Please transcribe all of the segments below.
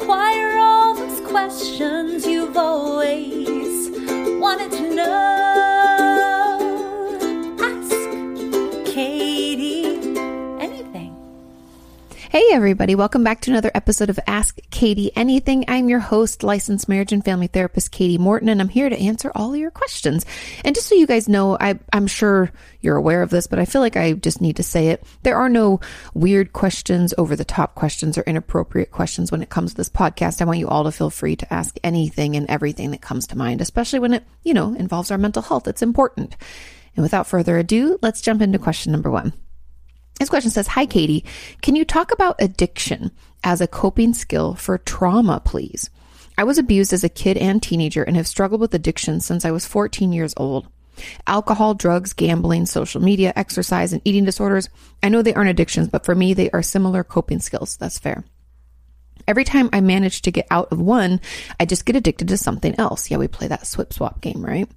inquire all those questions you've always wanted to know. Hey, everybody. Welcome back to another episode of Ask Katie Anything. I'm your host, licensed marriage and family therapist, Katie Morton, and I'm here to answer all your questions. And just so you guys know, I, I'm sure you're aware of this, but I feel like I just need to say it. There are no weird questions, over the top questions, or inappropriate questions when it comes to this podcast. I want you all to feel free to ask anything and everything that comes to mind, especially when it, you know, involves our mental health. It's important. And without further ado, let's jump into question number one. This question says, Hi, Katie. Can you talk about addiction as a coping skill for trauma, please? I was abused as a kid and teenager and have struggled with addiction since I was 14 years old. Alcohol, drugs, gambling, social media, exercise, and eating disorders. I know they aren't addictions, but for me, they are similar coping skills. That's fair. Every time I manage to get out of one, I just get addicted to something else. Yeah, we play that swip swap game, right?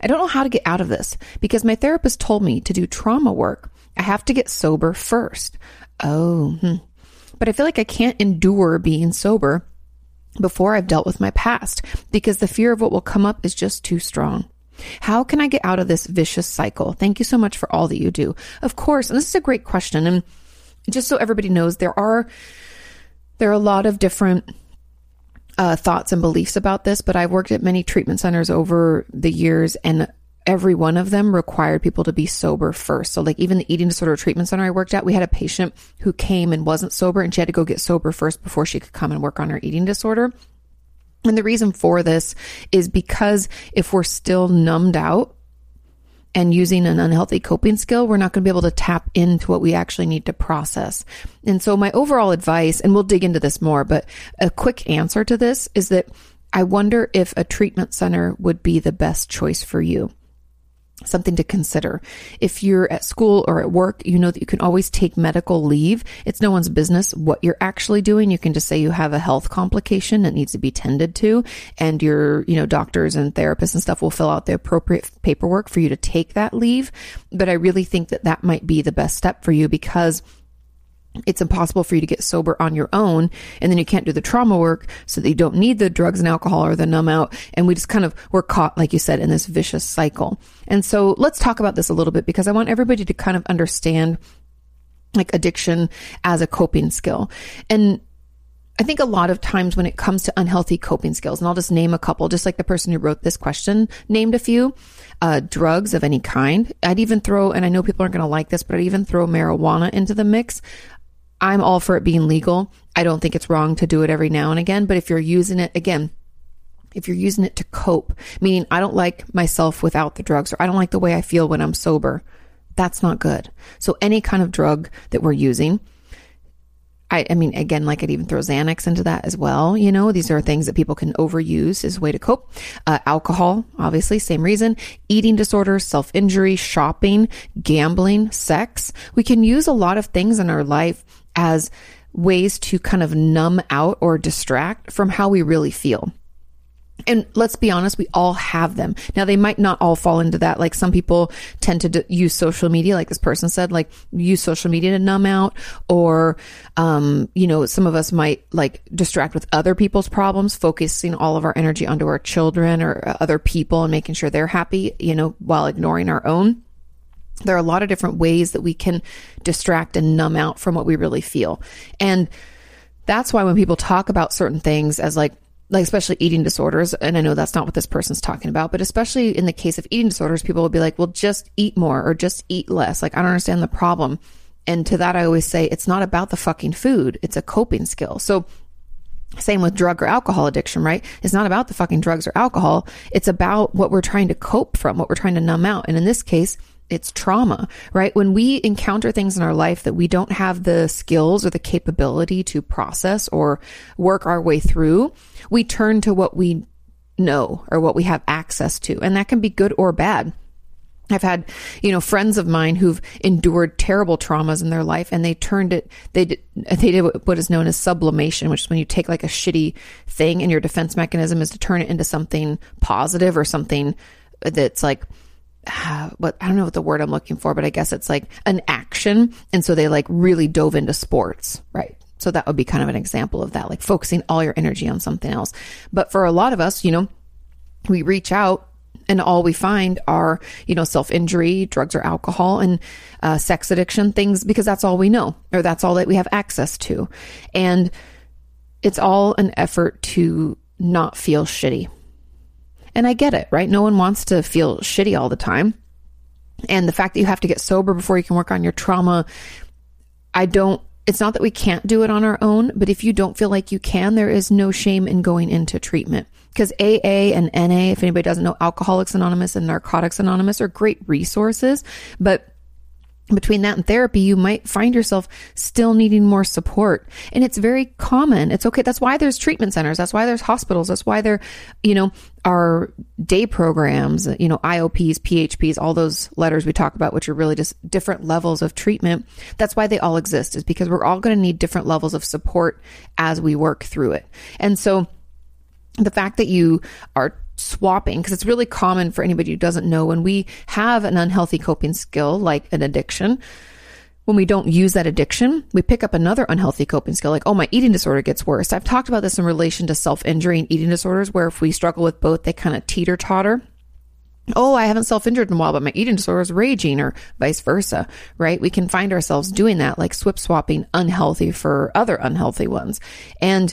I don't know how to get out of this because my therapist told me to do trauma work. I have to get sober first. Oh, hmm. but I feel like I can't endure being sober before I've dealt with my past because the fear of what will come up is just too strong. How can I get out of this vicious cycle? Thank you so much for all that you do. Of course, and this is a great question. And just so everybody knows, there are there are a lot of different uh, thoughts and beliefs about this, but I've worked at many treatment centers over the years, and every one of them required people to be sober first. So, like even the eating disorder treatment center I worked at, we had a patient who came and wasn't sober, and she had to go get sober first before she could come and work on her eating disorder. And the reason for this is because if we're still numbed out and using an unhealthy coping skill, we're not going to be able to tap into what we actually need to process. And so my overall advice, and we'll dig into this more, but a quick answer to this is that I wonder if a treatment center would be the best choice for you something to consider. If you're at school or at work, you know that you can always take medical leave. It's no one's business what you're actually doing. You can just say you have a health complication that needs to be tended to and your, you know, doctors and therapists and stuff will fill out the appropriate paperwork for you to take that leave. But I really think that that might be the best step for you because it's impossible for you to get sober on your own and then you can't do the trauma work so that you don't need the drugs and alcohol or the numb out and we just kind of we're caught like you said in this vicious cycle and so let's talk about this a little bit because i want everybody to kind of understand like addiction as a coping skill and I think a lot of times when it comes to unhealthy coping skills, and I'll just name a couple, just like the person who wrote this question named a few, uh, drugs of any kind. I'd even throw, and I know people aren't going to like this, but I'd even throw marijuana into the mix. I'm all for it being legal. I don't think it's wrong to do it every now and again, but if you're using it again, if you're using it to cope, meaning I don't like myself without the drugs or I don't like the way I feel when I'm sober, that's not good. So any kind of drug that we're using, I, I, mean, again, like I'd even throw Xanax into that as well. You know, these are things that people can overuse as a way to cope. Uh, alcohol, obviously, same reason. Eating disorders, self injury, shopping, gambling, sex. We can use a lot of things in our life as ways to kind of numb out or distract from how we really feel. And let's be honest, we all have them. Now, they might not all fall into that. Like some people tend to d- use social media, like this person said, like use social media to numb out. Or, um, you know, some of us might like distract with other people's problems, focusing all of our energy onto our children or uh, other people and making sure they're happy, you know, while ignoring our own. There are a lot of different ways that we can distract and numb out from what we really feel. And that's why when people talk about certain things as like, like especially eating disorders, and I know that's not what this person's talking about, but especially in the case of eating disorders, people will be like, well, just eat more or just eat less. Like, I don't understand the problem. And to that, I always say it's not about the fucking food. It's a coping skill. So same with drug or alcohol addiction, right? It's not about the fucking drugs or alcohol. It's about what we're trying to cope from, what we're trying to numb out. And in this case, it's trauma, right? When we encounter things in our life that we don't have the skills or the capability to process or work our way through, we turn to what we know or what we have access to. And that can be good or bad. I've had, you know, friends of mine who've endured terrible traumas in their life and they turned it, they did, they did what is known as sublimation, which is when you take like a shitty thing and your defense mechanism is to turn it into something positive or something that's like, what I don't know what the word I'm looking for, but I guess it's like an action. And so they like really dove into sports, right? So that would be kind of an example of that, like focusing all your energy on something else. But for a lot of us, you know, we reach out and all we find are you know self injury drugs or alcohol and uh, sex addiction things because that's all we know or that's all that we have access to and it's all an effort to not feel shitty and i get it right? No one wants to feel shitty all the time. And the fact that you have to get sober before you can work on your trauma i don't it's not that we can't do it on our own but if you don't feel like you can there is no shame in going into treatment. Because AA and NA, if anybody doesn't know, Alcoholics Anonymous and Narcotics Anonymous are great resources, but between that and therapy, you might find yourself still needing more support. And it's very common. It's okay. That's why there's treatment centers. That's why there's hospitals. That's why there, you know, are day programs, you know, IOPs, PHPs, all those letters we talk about, which are really just different levels of treatment. That's why they all exist is because we're all going to need different levels of support as we work through it. And so, the fact that you are swapping because it's really common for anybody who doesn't know when we have an unhealthy coping skill like an addiction when we don't use that addiction, we pick up another unhealthy coping skill, like, oh, my eating disorder gets worse. I've talked about this in relation to self injury and eating disorders, where if we struggle with both, they kind of teeter totter. Oh, I haven't self injured in a while, but my eating disorder is raging, or vice versa, right? We can find ourselves doing that, like swip swapping unhealthy for other unhealthy ones. And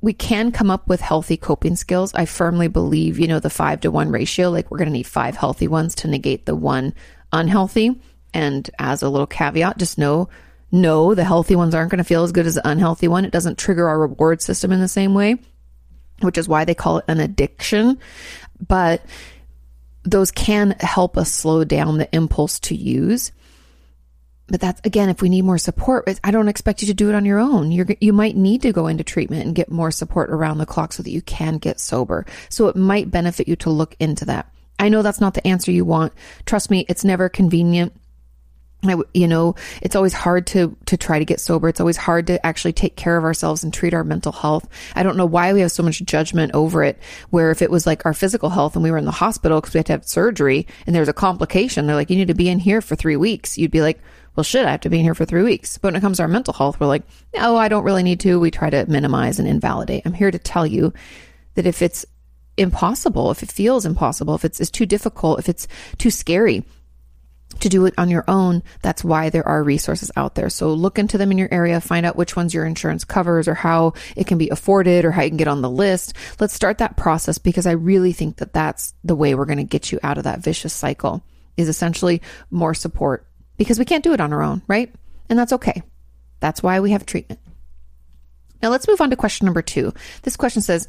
we can come up with healthy coping skills. I firmly believe, you know, the five to one ratio, like we're going to need five healthy ones to negate the one unhealthy. And as a little caveat, just know, no, the healthy ones aren't going to feel as good as the unhealthy one. It doesn't trigger our reward system in the same way, which is why they call it an addiction. But those can help us slow down the impulse to use but that's again if we need more support i don't expect you to do it on your own. You're you might need to go into treatment and get more support around the clock so that you can get sober. So it might benefit you to look into that. I know that's not the answer you want. Trust me it's never convenient I, you know, it's always hard to to try to get sober. It's always hard to actually take care of ourselves and treat our mental health. I don't know why we have so much judgment over it. Where if it was like our physical health and we were in the hospital because we had to have surgery and there's a complication, they're like, you need to be in here for three weeks. You'd be like, well, shit, I have to be in here for three weeks. But when it comes to our mental health, we're like, no, I don't really need to. We try to minimize and invalidate. I'm here to tell you that if it's impossible, if it feels impossible, if it's, it's too difficult, if it's too scary, to do it on your own, that's why there are resources out there. So look into them in your area, find out which ones your insurance covers or how it can be afforded or how you can get on the list. Let's start that process because I really think that that's the way we're going to get you out of that vicious cycle is essentially more support because we can't do it on our own, right? And that's okay. That's why we have treatment. Now let's move on to question number two. This question says,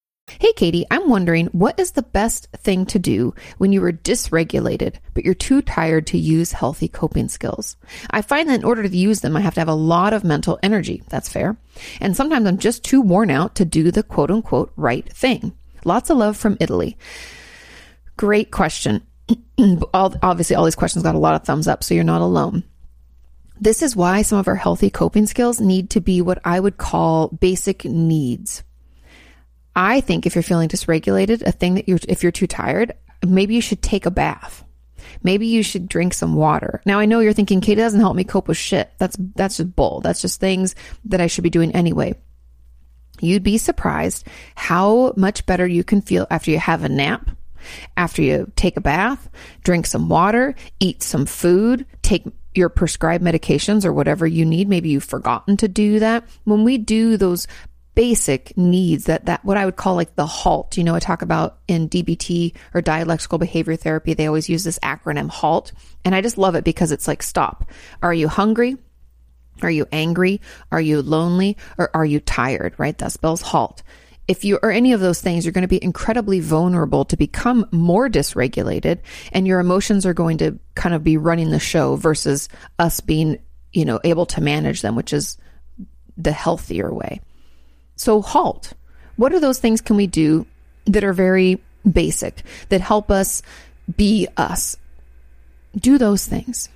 Hey, Katie, I'm wondering what is the best thing to do when you are dysregulated, but you're too tired to use healthy coping skills? I find that in order to use them, I have to have a lot of mental energy. That's fair. And sometimes I'm just too worn out to do the quote unquote right thing. Lots of love from Italy. Great question. Obviously, all these questions got a lot of thumbs up, so you're not alone. This is why some of our healthy coping skills need to be what I would call basic needs I think if you're feeling dysregulated, a thing that you're, if you're too tired, maybe you should take a bath. Maybe you should drink some water. Now I know you're thinking, Kate doesn't help me cope with shit. That's, that's just bull. That's just things that I should be doing anyway. You'd be surprised how much better you can feel after you have a nap, after you take a bath, drink some water, eat some food, take your prescribed medications or whatever you need. Maybe you've forgotten to do that. When we do those basic needs that that what I would call like the halt. You know, I talk about in DBT or dialectical behavior therapy, they always use this acronym HALT, and I just love it because it's like stop. Are you hungry? Are you angry? Are you lonely? Or are you tired? Right? That spells HALT. If you are any of those things, you're going to be incredibly vulnerable to become more dysregulated and your emotions are going to kind of be running the show versus us being, you know, able to manage them, which is the healthier way. So, halt. What are those things can we do that are very basic, that help us be us? Do those things.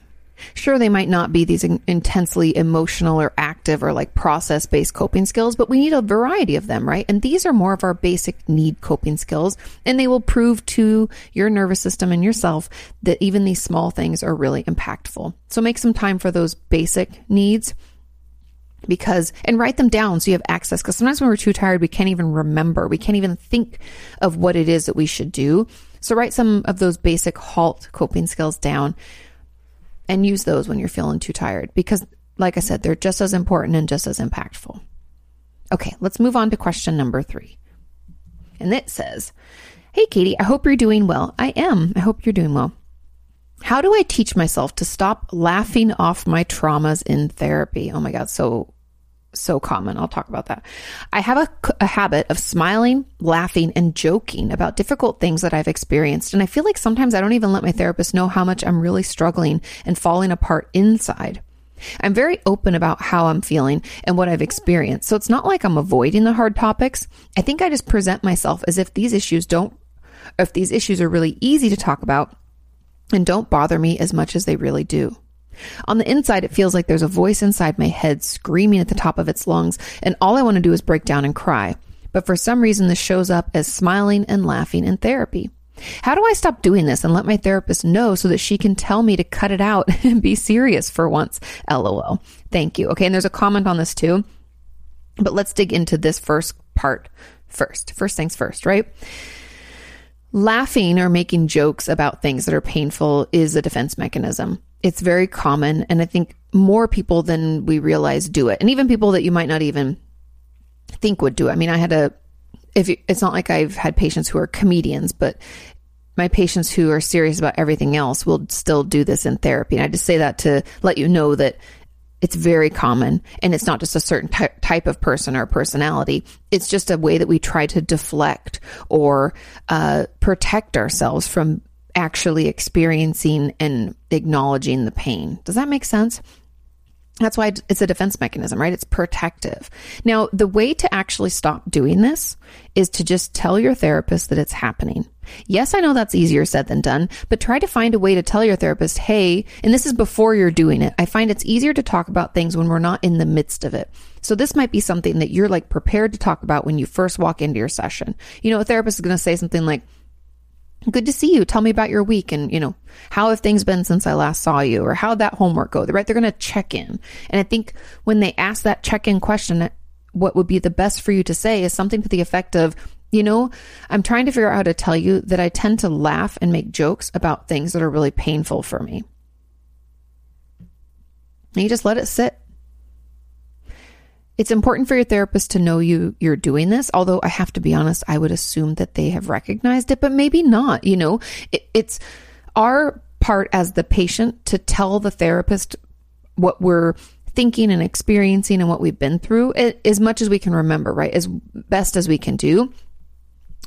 Sure, they might not be these in- intensely emotional or active or like process based coping skills, but we need a variety of them, right? And these are more of our basic need coping skills, and they will prove to your nervous system and yourself that even these small things are really impactful. So make some time for those basic needs because and write them down so you have access because sometimes when we're too tired we can't even remember we can't even think of what it is that we should do so write some of those basic halt coping skills down and use those when you're feeling too tired because, like I said, they're just as important and just as impactful. Okay, let's move on to question number three. And it says, Hey, Katie, I hope you're doing well. I am. I hope you're doing well. How do I teach myself to stop laughing off my traumas in therapy? Oh my God, so so common. I'll talk about that. I have a, a, habit of smiling, laughing, and joking about difficult things that I've experienced. And I feel like sometimes I don't even let my therapist know how much I'm really struggling and falling apart inside. I'm very open about how I'm feeling and what I've experienced. So it's not like I'm avoiding the hard topics. I think I just present myself as if these issues don't, if these issues are really easy to talk about and don't bother me as much as they really do. On the inside, it feels like there's a voice inside my head screaming at the top of its lungs, and all I want to do is break down and cry. But for some reason, this shows up as smiling and laughing in therapy. How do I stop doing this and let my therapist know so that she can tell me to cut it out and be serious for once? LOL. Thank you. Okay, and there's a comment on this too. But let's dig into this first part first. First things first, right? Laughing or making jokes about things that are painful is a defense mechanism. It's very common. And I think more people than we realize do it. And even people that you might not even think would do it. I mean, I had a, if you, it's not like I've had patients who are comedians, but my patients who are serious about everything else will still do this in therapy. And I just say that to let you know that it's very common and it's not just a certain ty- type of person or personality. It's just a way that we try to deflect or uh, protect ourselves from actually experiencing and acknowledging the pain. Does that make sense? That's why it's a defense mechanism, right? It's protective. Now, the way to actually stop doing this is to just tell your therapist that it's happening. Yes, I know that's easier said than done, but try to find a way to tell your therapist, hey, and this is before you're doing it. I find it's easier to talk about things when we're not in the midst of it. So this might be something that you're like prepared to talk about when you first walk into your session. You know, a therapist is going to say something like, good to see you. Tell me about your week and, you know, how have things been since I last saw you or how that homework go, right? They're going to check in. And I think when they ask that check in question, what would be the best for you to say is something to the effect of, you know, I'm trying to figure out how to tell you that I tend to laugh and make jokes about things that are really painful for me. And you just let it sit. It's important for your therapist to know you you're doing this, although I have to be honest, I would assume that they have recognized it, but maybe not, you know. It, it's our part as the patient to tell the therapist what we're thinking and experiencing and what we've been through as much as we can remember, right? As best as we can do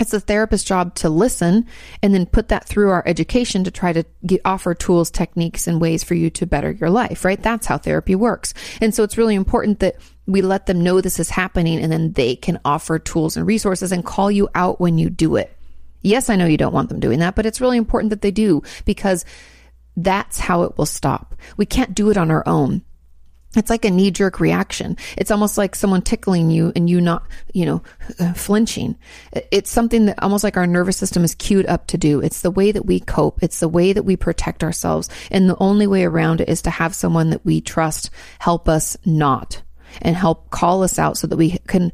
it's the therapist's job to listen and then put that through our education to try to get, offer tools, techniques, and ways for you to better your life, right? That's how therapy works. And so it's really important that we let them know this is happening and then they can offer tools and resources and call you out when you do it. Yes, I know you don't want them doing that, but it's really important that they do because that's how it will stop. We can't do it on our own it's like a knee jerk reaction. It's almost like someone tickling you and you not, you know, uh, flinching. It's something that almost like our nervous system is cued up to do. It's the way that we cope. It's the way that we protect ourselves. And the only way around it is to have someone that we trust help us not and help call us out so that we can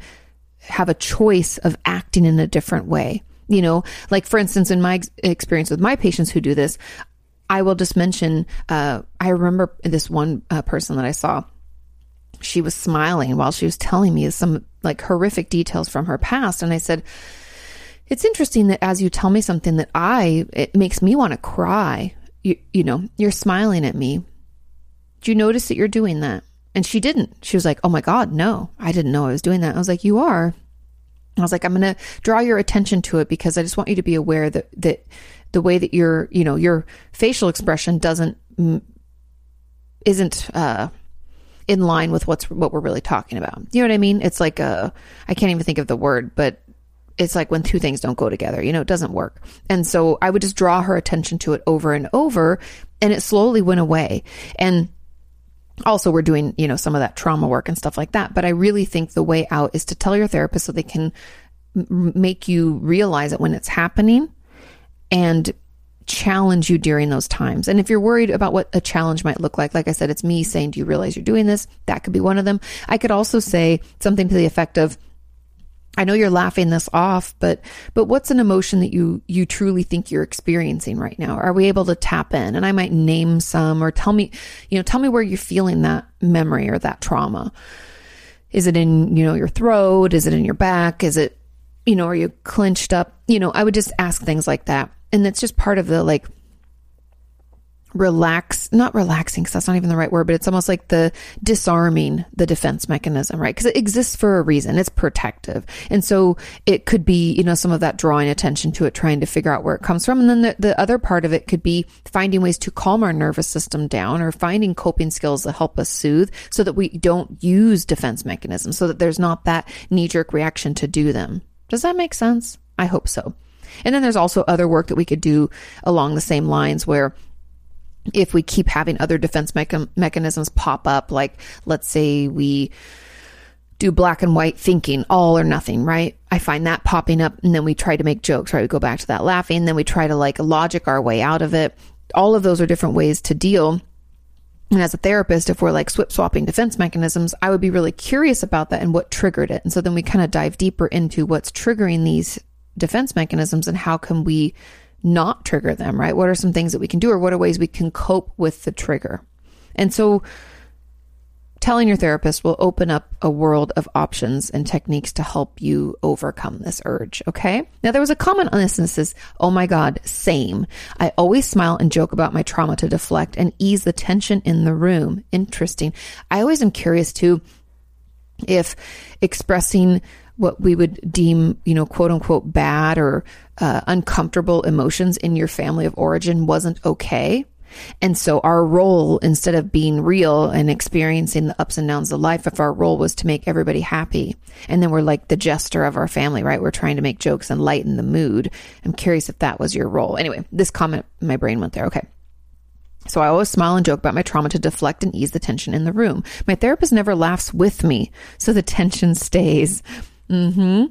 have a choice of acting in a different way. You know, like for instance, in my experience with my patients who do this, I will just mention, uh, I remember this one uh, person that I saw. She was smiling while she was telling me some like horrific details from her past. And I said, It's interesting that as you tell me something that I, it makes me want to cry. You, you know, you're smiling at me. Do you notice that you're doing that? And she didn't. She was like, Oh my God, no, I didn't know I was doing that. I was like, You are. I was like, I'm going to draw your attention to it because I just want you to be aware that, that the way that your, you know, your facial expression doesn't, isn't, uh, in line with what's what we're really talking about. You know what I mean? It's like a I can't even think of the word, but it's like when two things don't go together, you know, it doesn't work. And so I would just draw her attention to it over and over and it slowly went away. And also we're doing, you know, some of that trauma work and stuff like that, but I really think the way out is to tell your therapist so they can make you realize it when it's happening and challenge you during those times. And if you're worried about what a challenge might look like, like I said, it's me saying, Do you realize you're doing this? That could be one of them. I could also say something to the effect of, I know you're laughing this off, but but what's an emotion that you you truly think you're experiencing right now? Are we able to tap in? And I might name some or tell me, you know, tell me where you're feeling that memory or that trauma. Is it in, you know, your throat? Is it in your back? Is it, you know, are you clenched up? You know, I would just ask things like that and it's just part of the like relax not relaxing because that's not even the right word but it's almost like the disarming the defense mechanism right? Because it exists for a reason. It's protective. And so it could be you know some of that drawing attention to it trying to figure out where it comes from. And then the, the other part of it could be finding ways to calm our nervous system down or finding coping skills that help us soothe so that we don't use defense mechanisms so that there's not that knee-jerk reaction to do them. Does that make sense? I hope so and then there's also other work that we could do along the same lines where if we keep having other defense mecha- mechanisms pop up, like let's say we do black and white thinking, all or nothing, right? I find that popping up and then we try to make jokes, right? We go back to that laughing, then we try to like logic our way out of it. All of those are different ways to deal. And as a therapist, if we're like swip swapping defense mechanisms, I would be really curious about that and what triggered it. And so then we kind of dive deeper into what's triggering these defense mechanisms and how can we not trigger them, right? What are some things that we can do or what are ways we can cope with the trigger? And so telling your therapist will open up a world of options and techniques to help you overcome this urge. Okay. Now there was a comment on this and says, Oh my God, same. I always smile and joke about my trauma to deflect and ease the tension in the room. Interesting. I always am curious too if expressing what we would deem, you know, quote unquote bad or uh, uncomfortable emotions in your family of origin wasn't okay. And so our role, instead of being real and experiencing the ups and downs of life, if our role was to make everybody happy, and then we're like the jester of our family, right? We're trying to make jokes and lighten the mood. I'm curious if that was your role. Anyway, this comment, my brain went there. Okay. So I always smile and joke about my trauma to deflect and ease the tension in the room. My therapist never laughs with me, so the tension stays. Mm-hmm.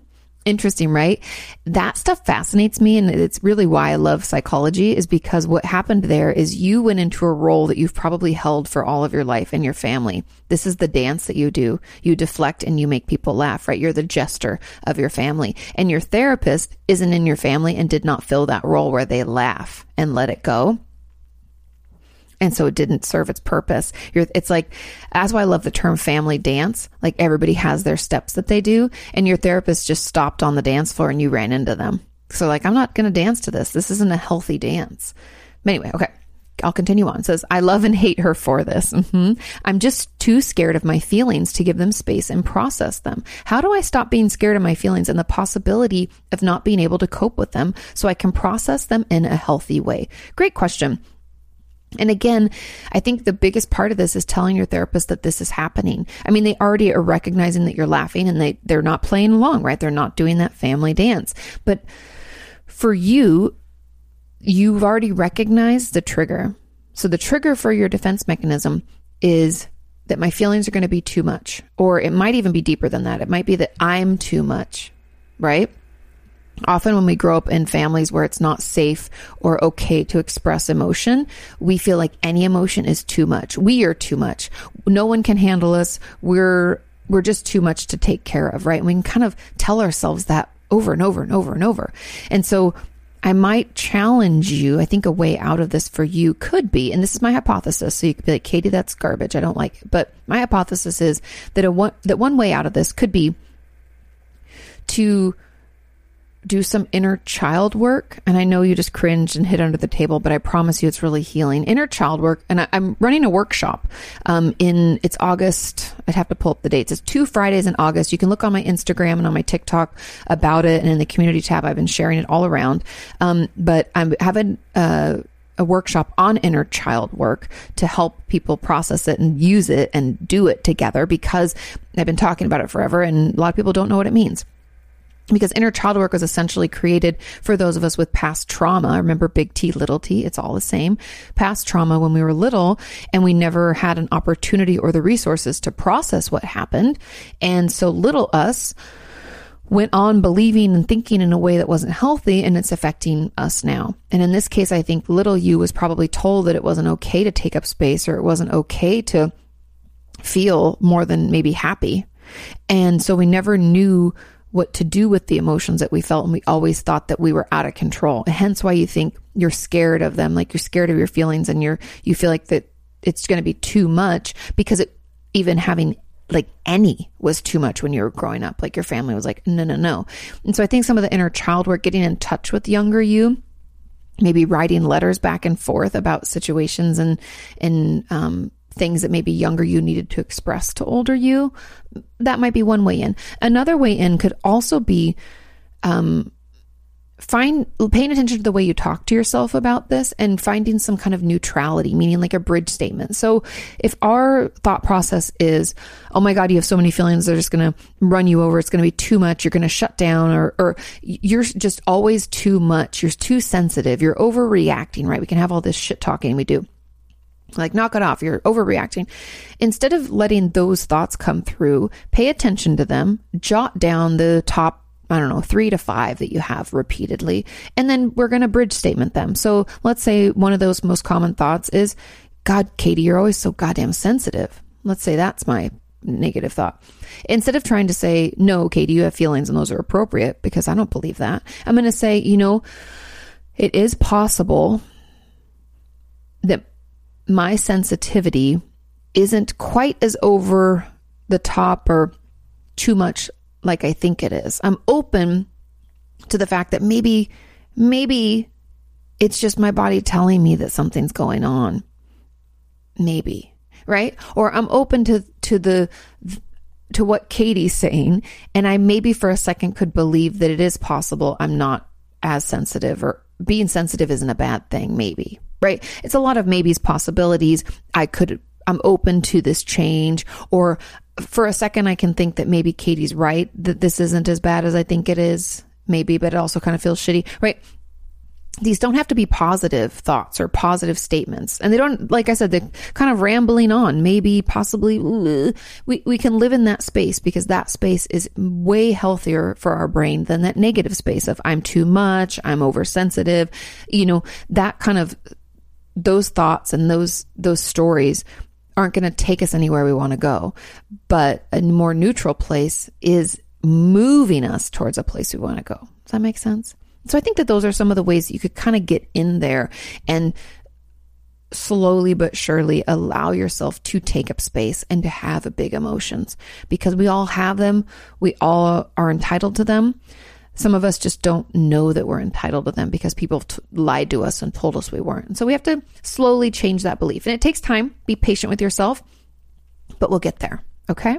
Interesting, right? That stuff fascinates me. And it's really why I love psychology is because what happened there is you went into a role that you've probably held for all of your life and your family. This is the dance that you do. You deflect and you make people laugh, right? You're the jester of your family and your therapist isn't in your family and did not fill that role where they laugh and let it go and so it didn't serve its purpose. You're, it's like that's why I love the term family dance. Like everybody has their steps that they do, and your therapist just stopped on the dance floor and you ran into them. So like I'm not going to dance to this. This isn't a healthy dance. But anyway, okay. I'll continue on. It says, I love and hate her for this. Mm-hmm. I'm just too scared of my feelings to give them space and process them. How do I stop being scared of my feelings and the possibility of not being able to cope with them so I can process them in a healthy way? Great question. And again, I think the biggest part of this is telling your therapist that this is happening. I mean, they already are recognizing that you're laughing and they, they're not playing along, right? They're not doing that family dance. But for you, you've already recognized the trigger. So the trigger for your defense mechanism is that my feelings are going to be too much, or it might even be deeper than that. It might be that I'm too much, right? Often, when we grow up in families where it's not safe or okay to express emotion, we feel like any emotion is too much. We are too much. No one can handle us. We're we're just too much to take care of, right? And we can kind of tell ourselves that over and over and over and over. And so I might challenge you. I think a way out of this for you could be, and this is my hypothesis. So you could be like, Katie, that's garbage. I don't like it. But my hypothesis is that a one, that one way out of this could be to do some inner child work. And I know you just cringed and hit under the table, but I promise you it's really healing. Inner child work. And I, am running a workshop um, in, it's August. I'd have to pull up the dates. It's two Fridays in August. You can look on my Instagram and on my TikTok about it. And in the community tab, I've been sharing it all around. Um, but I'm having, uh, a a workshop on inner child work to help people process it and use it and do it together because I've been talking about it forever and a lot of people don't know what it means because inner child work was essentially created for those of us with past trauma. Remember big T, little t, it's all the same. Past trauma when we were little and we never had an opportunity or the resources to process what happened. And so little us went on believing and thinking in a way that wasn't healthy and it's affecting us now. And in this case, I think little you was probably told that it wasn't okay to take up space or it wasn't okay to feel more than maybe happy. And so we never knew what to do with the emotions that we felt. And we always thought that we were out of control. Hence why you think you're scared of them. Like you're scared of your feelings and you're, you feel like that it's going to be too much because it, even having like any was too much when you were growing up. Like your family was like, no, no, no. And so I think some of the inner child work, getting in touch with younger you, maybe writing letters back and forth about situations and, and, um, things that maybe younger you needed to express to older you. That might be one way in. Another way in could also be um, find paying attention to the way you talk to yourself about this and finding some kind of neutrality meaning like a bridge statement so if our thought process is oh my god you have so many feelings they're just going to run you over it's going to be too much you're going to shut down or or you're just always too much you're too sensitive you're overreacting right we can have all this shit talking we do like, knock it off. You're overreacting. Instead of letting those thoughts come through, pay attention to them, jot down the top I don't know, three to five that you have repeatedly. And then we're going to bridge statement them. So let's say one of those most common thoughts is, God, Katie, you're always so goddamn sensitive. Let's say that's my negative thought. Instead of trying to say, no, Katie, you have feelings and those are appropriate because I don't believe that, I'm going to say, you know, it is possible that my sensitivity isn't quite as over the top or too much like I think it is. I'm open to the fact that maybe, maybe it's just my body telling me that something's going on. Maybe, right? Or I'm open to, to the, to what Katie's saying. And I maybe for a second could believe that it is possible I'm not as sensitive or being sensitive isn't a bad thing, maybe, right? It's a lot of maybes, possibilities. I could, I'm open to this change. Or for a second, I can think that maybe Katie's right, that this isn't as bad as I think it is, maybe, but it also kind of feels shitty, right? these don't have to be positive thoughts or positive statements. And they don't, like I said, they're kind of rambling on, maybe, possibly. We, we can live in that space because that space is way healthier for our brain than that negative space of I'm too much, I'm oversensitive. You know, that kind of, those thoughts and those, those stories aren't going to take us anywhere we want to go. But a more neutral place is moving us towards a place we want to go. Does that make sense? So I think that those are some of the ways you could kind of get in there and slowly but surely allow yourself to take up space and to have big emotions because we all have them. We all are entitled to them. Some of us just don't know that we're entitled to them because people t- lied to us and told us we weren't. And so we have to slowly change that belief. And it takes time. Be patient with yourself, but we'll get there. Okay?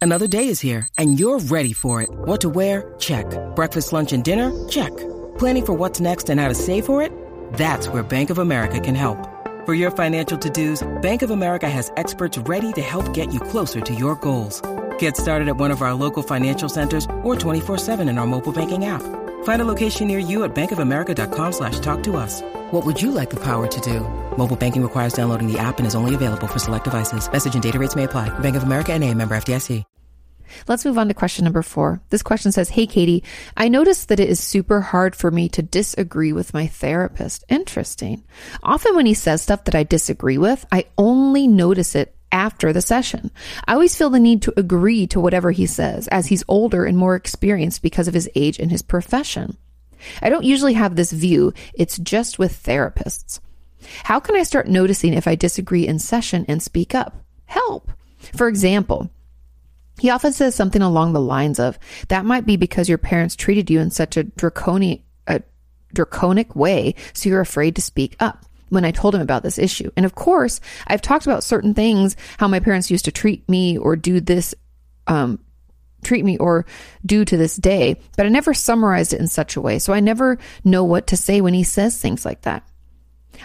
Another day is here and you're ready for it. What to wear? Check. Breakfast, lunch, and dinner? Check. Planning for what's next and how to save for it? That's where Bank of America can help. For your financial to-dos, Bank of America has experts ready to help get you closer to your goals. Get started at one of our local financial centers or 24-7 in our mobile banking app. Find a location near you at bankofamerica.com slash talk to us. What would you like the power to do? Mobile banking requires downloading the app and is only available for select devices. Message and data rates may apply. Bank of America and a member FDIC. Let's move on to question number four. This question says, Hey, Katie, I noticed that it is super hard for me to disagree with my therapist. Interesting. Often when he says stuff that I disagree with, I only notice it after the session. I always feel the need to agree to whatever he says as he's older and more experienced because of his age and his profession. I don't usually have this view. It's just with therapists. How can I start noticing if I disagree in session and speak up? Help. For example, he often says something along the lines of, that might be because your parents treated you in such a draconic, a draconic way, so you're afraid to speak up when I told him about this issue. And of course, I've talked about certain things, how my parents used to treat me or do this, um, treat me or do to this day, but I never summarized it in such a way. So I never know what to say when he says things like that.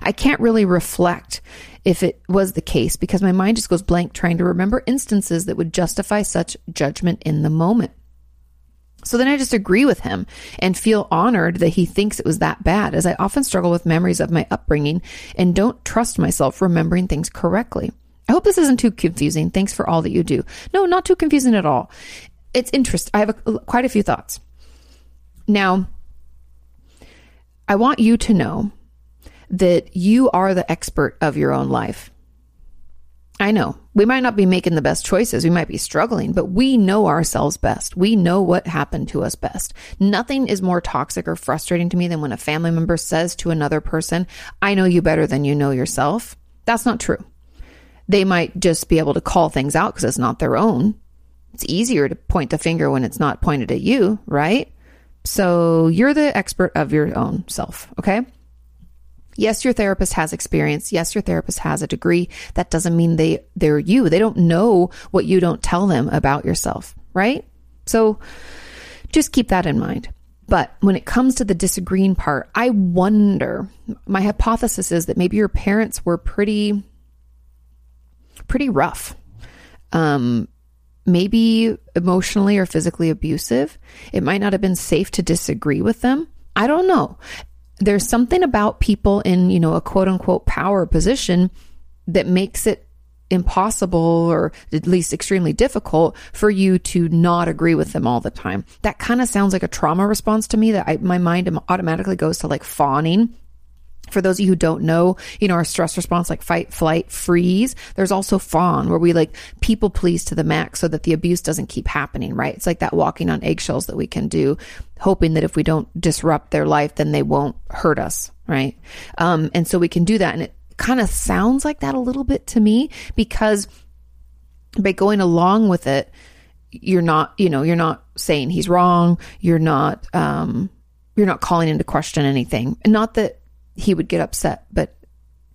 I can't really reflect if it was the case because my mind just goes blank trying to remember instances that would justify such judgment in the moment. So then I just agree with him and feel honored that he thinks it was that bad, as I often struggle with memories of my upbringing and don't trust myself remembering things correctly. I hope this isn't too confusing. Thanks for all that you do. No, not too confusing at all. It's interest. I have a, quite a few thoughts. Now, I want you to know that you are the expert of your own life. I know we might not be making the best choices. We might be struggling, but we know ourselves best. We know what happened to us best. Nothing is more toxic or frustrating to me than when a family member says to another person, I know you better than you know yourself. That's not true. They might just be able to call things out because it's not their own. It's easier to point the finger when it's not pointed at you, right? So you're the expert of your own self, okay? Yes, your therapist has experience. Yes, your therapist has a degree. That doesn't mean they they're you. They don't know what you don't tell them about yourself, right? So just keep that in mind. But when it comes to the disagreeing part, I wonder, my hypothesis is that maybe your parents were pretty pretty rough. Um, maybe emotionally or physically abusive. It might not have been safe to disagree with them. I don't know. There's something about people in, you know, a quote unquote power position that makes it impossible or at least extremely difficult for you to not agree with them all the time. That kind of sounds like a trauma response to me that I, my mind automatically goes to like fawning for those of you who don't know, you know, our stress response, like fight, flight, freeze, there's also fawn where we like people please to the max so that the abuse doesn't keep happening, right? It's like that walking on eggshells that we can do, hoping that if we don't disrupt their life, then they won't hurt us, right? Um, and so we can do that. And it kind of sounds like that a little bit to me because by going along with it, you're not, you know, you're not saying he's wrong. You're not, um, you're not calling into question anything. And not that he would get upset. But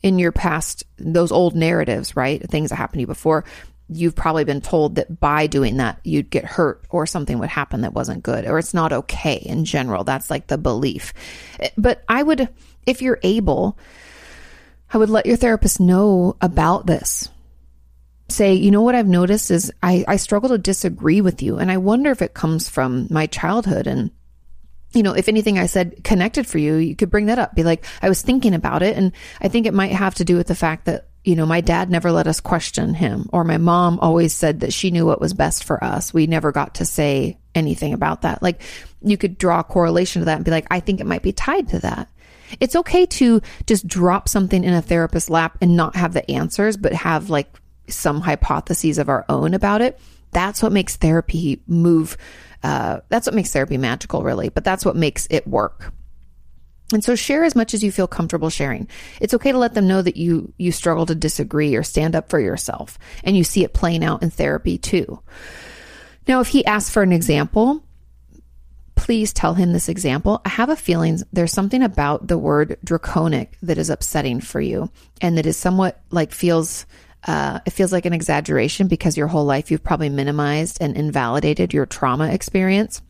in your past, those old narratives, right? Things that happened to you before, you've probably been told that by doing that, you'd get hurt or something would happen that wasn't good or it's not okay in general. That's like the belief. Eh, but I would, if you're able, I would let your therapist know about this. Say, you know what I've noticed is I, I struggle to disagree with you. And I wonder if it comes from my childhood and you know, if anything I said connected for you, you could bring that up. Be like, I was thinking about it. And I think it might have to do with the fact that, you know, my dad never let us question him, or my mom always said that she knew what was best for us. We never got to say anything about that. Like, you could draw a correlation to that and be like, I think it might be tied to that. It's okay to just drop something in a therapist's lap and not have the answers, but have like some hypotheses of our own about it. That's what makes therapy move uh, that's what makes therapy magical, really, but that's what makes it work. And so share as much as you feel comfortable sharing. It's okay to let them know that you you struggle to disagree or stand up for yourself and you see it playing out in therapy too. Now, if he asks for an example, please tell him this example. I have a feeling there's something about the word draconic that is upsetting for you and that is somewhat like feels uh, it feels like an exaggeration because your whole life you've probably minimized and invalidated your trauma experience.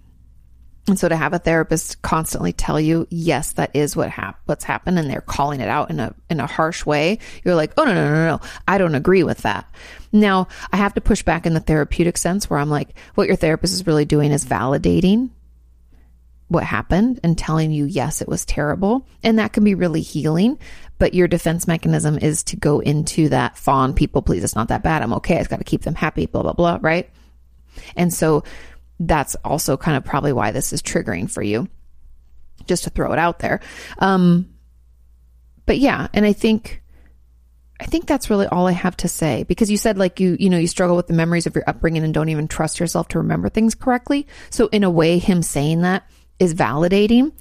And so to have a therapist constantly tell you, yes, that is what hap- what's happened, and they're calling it out in a in a harsh way, you're like, oh no no no no, I don't agree with that. Now I have to push back in the therapeutic sense where I'm like, what your therapist is really doing is validating what happened and telling you, yes, it was terrible, and that can be really healing but your defense mechanism is to go into that fawn people please it's not that bad i'm okay i've got to keep them happy blah blah blah right? And so that's also kind of probably why this is triggering for you just to throw it out there. Um but yeah and i think I think that's really all I have to say because you said like you you know you struggle with the memories of your upbringing and don't even trust yourself to remember things correctly. So in a way him saying that is validating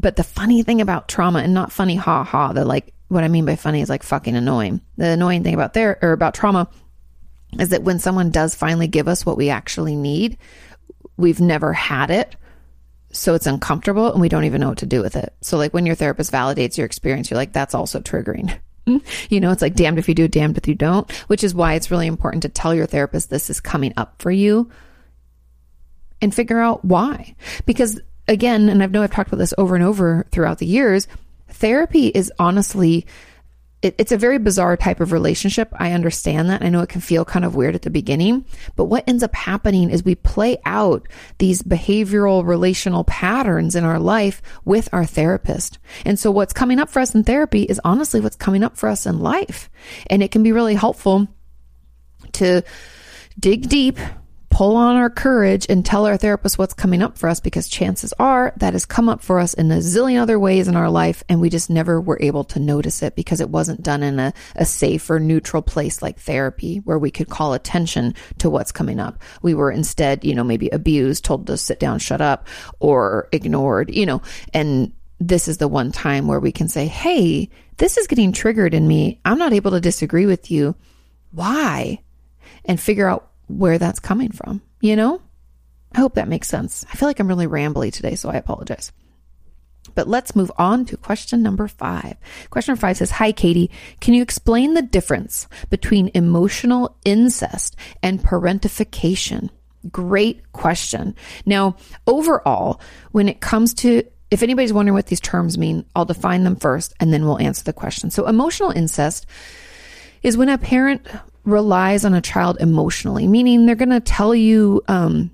but the funny thing about trauma, and not funny, ha ha, the like, what I mean by funny is like fucking annoying. The annoying thing about there or about trauma is that when someone does finally give us what we actually need, we've never had it. So it's uncomfortable and we don't even know what to do with it. So, like when your therapist validates your experience, you're like, that's also triggering. you know, it's like damned if you do, damned if you don't, which is why it's really important to tell your therapist this is coming up for you and figure out why. Because again, and I know I've talked about this over and over throughout the years, therapy is honestly it, it's a very bizarre type of relationship. I understand that. I know it can feel kind of weird at the beginning, but what ends up happening is we play out these behavioral relational patterns in our life with our therapist. And so what's coming up for us in therapy is honestly what's coming up for us in life. And it can be really helpful to dig deep pull on our courage and tell our therapist what's coming up for us because chances are that has come up for us in a zillion other ways in our life and we just never were able to notice it because it wasn't done in a, a safe or neutral place like therapy where we could call attention to what's coming up. We were instead, you know, maybe abused, told to sit down, shut up, or ignored, you know, and this is the one time where we can say, Hey, this is getting triggered in me. I'm not able to disagree with you. Why? And figure out where that's coming from, you know? I hope that makes sense. I feel like I'm really rambly today, so I apologize. But let's move on to question number five. Question five says Hi, Katie. Can you explain the difference between emotional incest and parentification? Great question. Now, overall, when it comes to if anybody's wondering what these terms mean, I'll define them first and then we'll answer the question. So, emotional incest is when a parent relies on a child emotionally, meaning they're going to tell you um,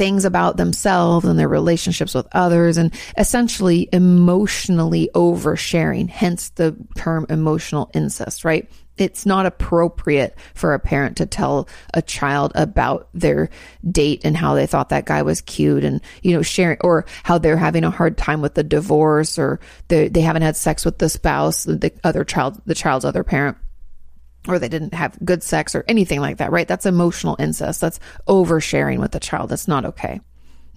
things about themselves and their relationships with others and essentially emotionally oversharing, hence the term emotional incest, right? It's not appropriate for a parent to tell a child about their date and how they thought that guy was cute and, you know, sharing or how they're having a hard time with the divorce or they, they haven't had sex with the spouse, the other child, the child's other parent or they didn't have good sex or anything like that, right? That's emotional incest. That's oversharing with the child. That's not okay.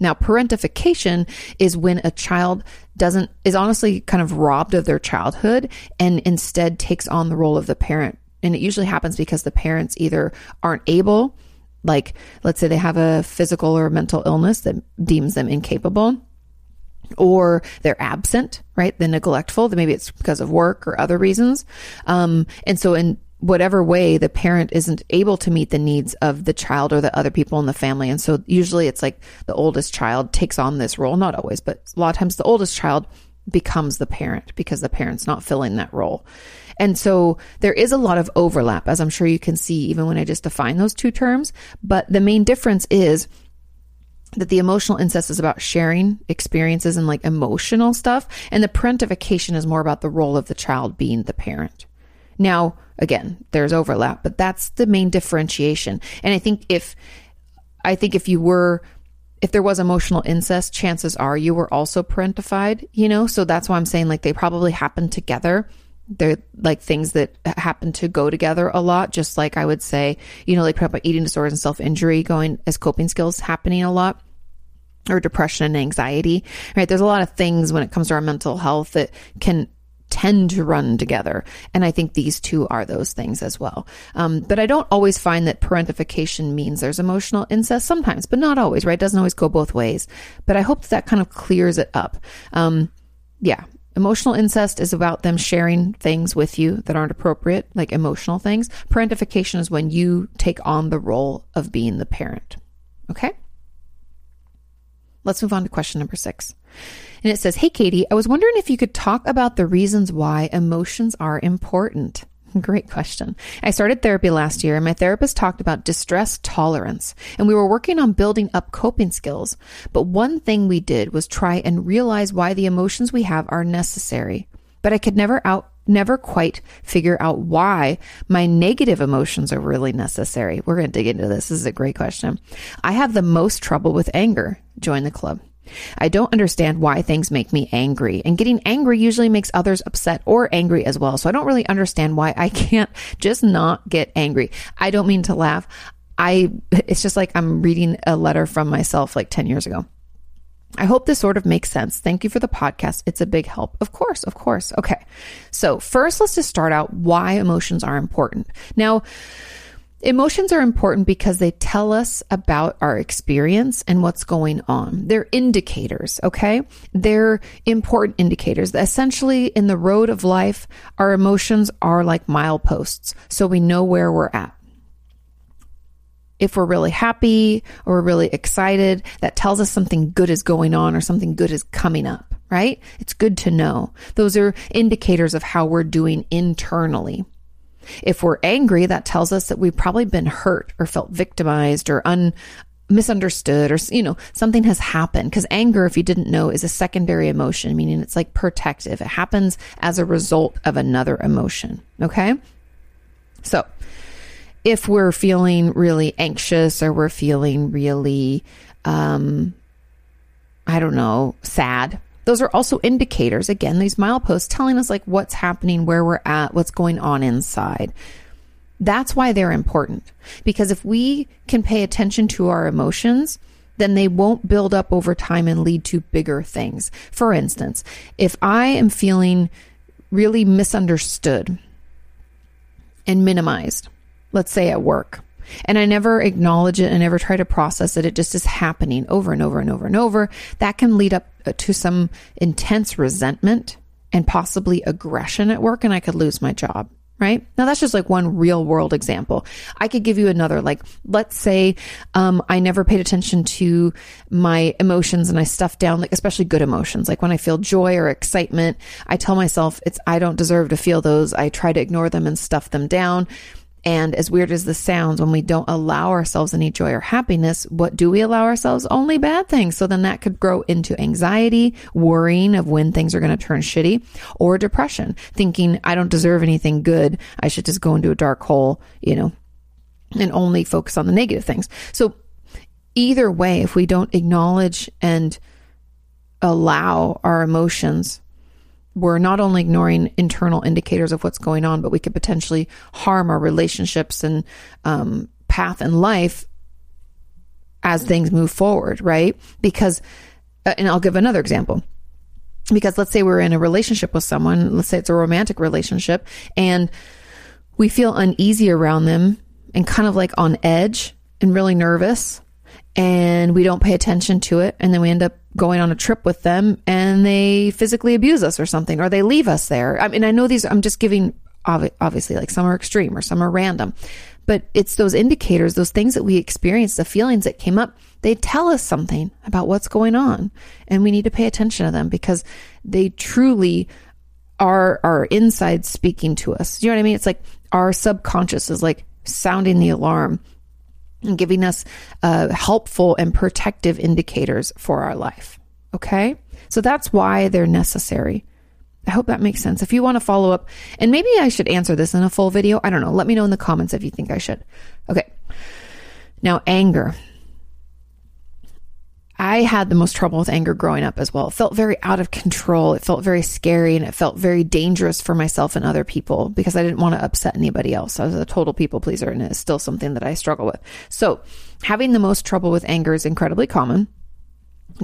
Now, parentification is when a child doesn't, is honestly kind of robbed of their childhood and instead takes on the role of the parent. And it usually happens because the parents either aren't able, like, let's say they have a physical or mental illness that deems them incapable or they're absent, right? They're neglectful. Maybe it's because of work or other reasons. Um, and so in whatever way the parent isn't able to meet the needs of the child or the other people in the family. And so usually it's like the oldest child takes on this role, not always, but a lot of times the oldest child becomes the parent because the parent's not filling that role. And so there is a lot of overlap, as I'm sure you can see, even when I just define those two terms. But the main difference is that the emotional incest is about sharing experiences and like emotional stuff. And the parentification is more about the role of the child being the parent. Now, again, there's overlap, but that's the main differentiation. And I think if, I think if you were, if there was emotional incest, chances are you were also parentified, you know? So that's why I'm saying like they probably happen together. They're like things that happen to go together a lot, just like I would say, you know, like eating disorders and self injury going as coping skills happening a lot or depression and anxiety, right? There's a lot of things when it comes to our mental health that can tend to run together. And I think these two are those things as well. Um, but I don't always find that parentification means there's emotional incest sometimes, but not always, right? It doesn't always go both ways. But I hope that, that kind of clears it up. Um, yeah. Emotional incest is about them sharing things with you that aren't appropriate, like emotional things. Parentification is when you take on the role of being the parent. Okay? Let's move on to question number six. And it says, Hey, Katie, I was wondering if you could talk about the reasons why emotions are important. Great question. I started therapy last year and my therapist talked about distress tolerance and we were working on building up coping skills. But one thing we did was try and realize why the emotions we have are necessary. But I could never out never quite figure out why my negative emotions are really necessary. We're going to dig into this. This is a great question. I have the most trouble with anger. Join the club. I don't understand why things make me angry, and getting angry usually makes others upset or angry as well. So I don't really understand why I can't just not get angry. I don't mean to laugh. I, it's just like I'm reading a letter from myself like 10 years ago. I hope this sort of makes sense. Thank you for the podcast. It's a big help. Of course, of course. Okay. So, first, let's just start out why emotions are important. Now, Emotions are important because they tell us about our experience and what's going on. They're indicators, okay? They're important indicators. Essentially, in the road of life, our emotions are like mileposts, so we know where we're at. If we're really happy or we're really excited, that tells us something good is going on or something good is coming up right? It's good to know. Those are indicators of how we're doing internally. If we're angry, that tells us that we've probably been hurt or felt victimized or un, misunderstood or you know something has happened. Because anger if you didn't know is a secondary emotion meaning it's like protective. It happens as a result of another emotion okay? So if we're feeling really anxious or we're feeling really um i don't know sad those are also indicators again these mileposts telling us like what's happening where we're at what's going on inside that's why they're important. Because if we can pay attention to our emotions, then they won't build up over time and lead to bigger things. For instance, if I am feeling really misunderstood and minimized, let's say at work, and I never acknowledge it and never try to process it, it just is happening over and over and over and over, that can lead up to some intense resentment and possibly aggression at work, and I could lose my job right? Now that's just like one real world example. I could give you another, like, let's say, um, I never paid attention to my emotions and I stuffed down, like, especially good emotions. Like when I feel joy or excitement, I tell myself it's, I don't deserve to feel those. I try to ignore them and stuff them down. And as weird as this sounds, when we don't allow ourselves any joy or happiness, what do we allow ourselves? Only bad things. So then that could grow into anxiety, worrying of when things are going to turn shitty, or depression, thinking, I don't deserve anything good. I should just go into a dark hole, you know, and only focus on the negative things. So either way, if we don't acknowledge and allow our emotions we're not only ignoring internal indicators of what's going on, but we could potentially harm our relationships and um, path in life as things move forward, right? Because, uh, and I'll give another example. Because let's say we're in a relationship with someone, let's say it's a romantic relationship, and we feel uneasy around them and kind of like on edge and really nervous and we don't pay attention to it and then we end up going on a trip with them and they physically abuse us or something or they leave us there. I mean i know these i'm just giving obviously like some are extreme or some are random but it's those indicators those things that we experience the feelings that came up they tell us something about what's going on and we need to pay attention to them because they truly are our inside speaking to us. You know what i mean? It's like our subconscious is like sounding the alarm and giving us uh, helpful and protective indicators for our life. Okay. So that's why they're necessary. I hope that makes sense. If you want to follow up, and maybe I should answer this in a full video. I don't know. Let me know in the comments if you think I should. Okay. Now, anger. I had the most trouble with anger growing up as well. It felt very out of control. It felt very scary and it felt very dangerous for myself and other people because I didn't want to upset anybody else. I was a total people pleaser and it's still something that I struggle with. So having the most trouble with anger is incredibly common.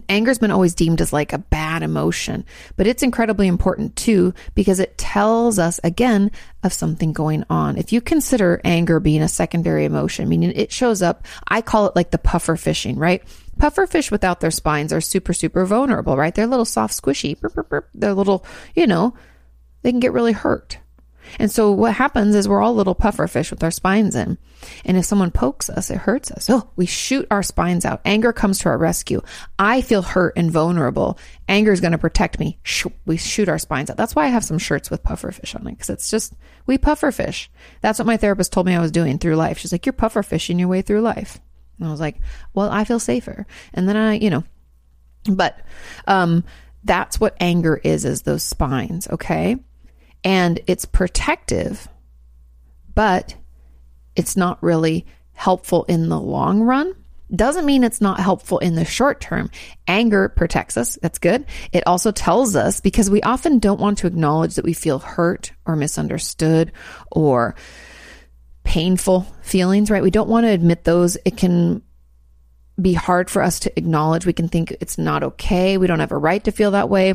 Anger's been always deemed as like a bad emotion, but it's incredibly important too because it tells us again of something going on. If you consider anger being a secondary emotion, meaning it shows up, I call it like the puffer fishing, right? Puffer fish without their spines are super, super vulnerable, right? They're little soft, squishy. They're little, you know, they can get really hurt. And so what happens is we're all little puffer fish with our spines in. And if someone pokes us, it hurts us. Oh, we shoot our spines out. Anger comes to our rescue. I feel hurt and vulnerable. Anger is going to protect me. We shoot our spines out. That's why I have some shirts with puffer fish on it because it's just, we puffer fish. That's what my therapist told me I was doing through life. She's like, you're puffer fishing your way through life. And I was like, well, I feel safer. And then I, you know, but, um, that's what anger is, is those spines. Okay and it's protective, but it's not really helpful in the long run. Doesn't mean it's not helpful in the short term. Anger protects us. That's good. It also tells us because we often don't want to acknowledge that we feel hurt or misunderstood or painful feelings, right? We don't want to admit those. It can be hard for us to acknowledge. We can think it's not okay. We don't have a right to feel that way.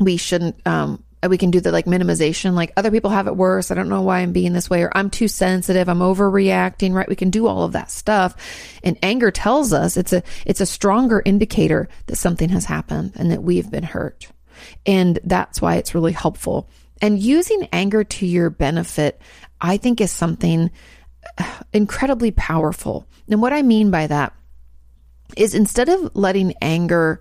We shouldn't um, we can do the like minimization, like other people have it worse. I don't know why I'm being this way, or I'm too sensitive. I'm overreacting, right? We can do all of that stuff. And anger tells us it's a, it's a stronger indicator that something has happened and that we've been hurt. And that's why it's really helpful. And using anger to your benefit, I think is something incredibly powerful. And what I mean by that is instead of letting anger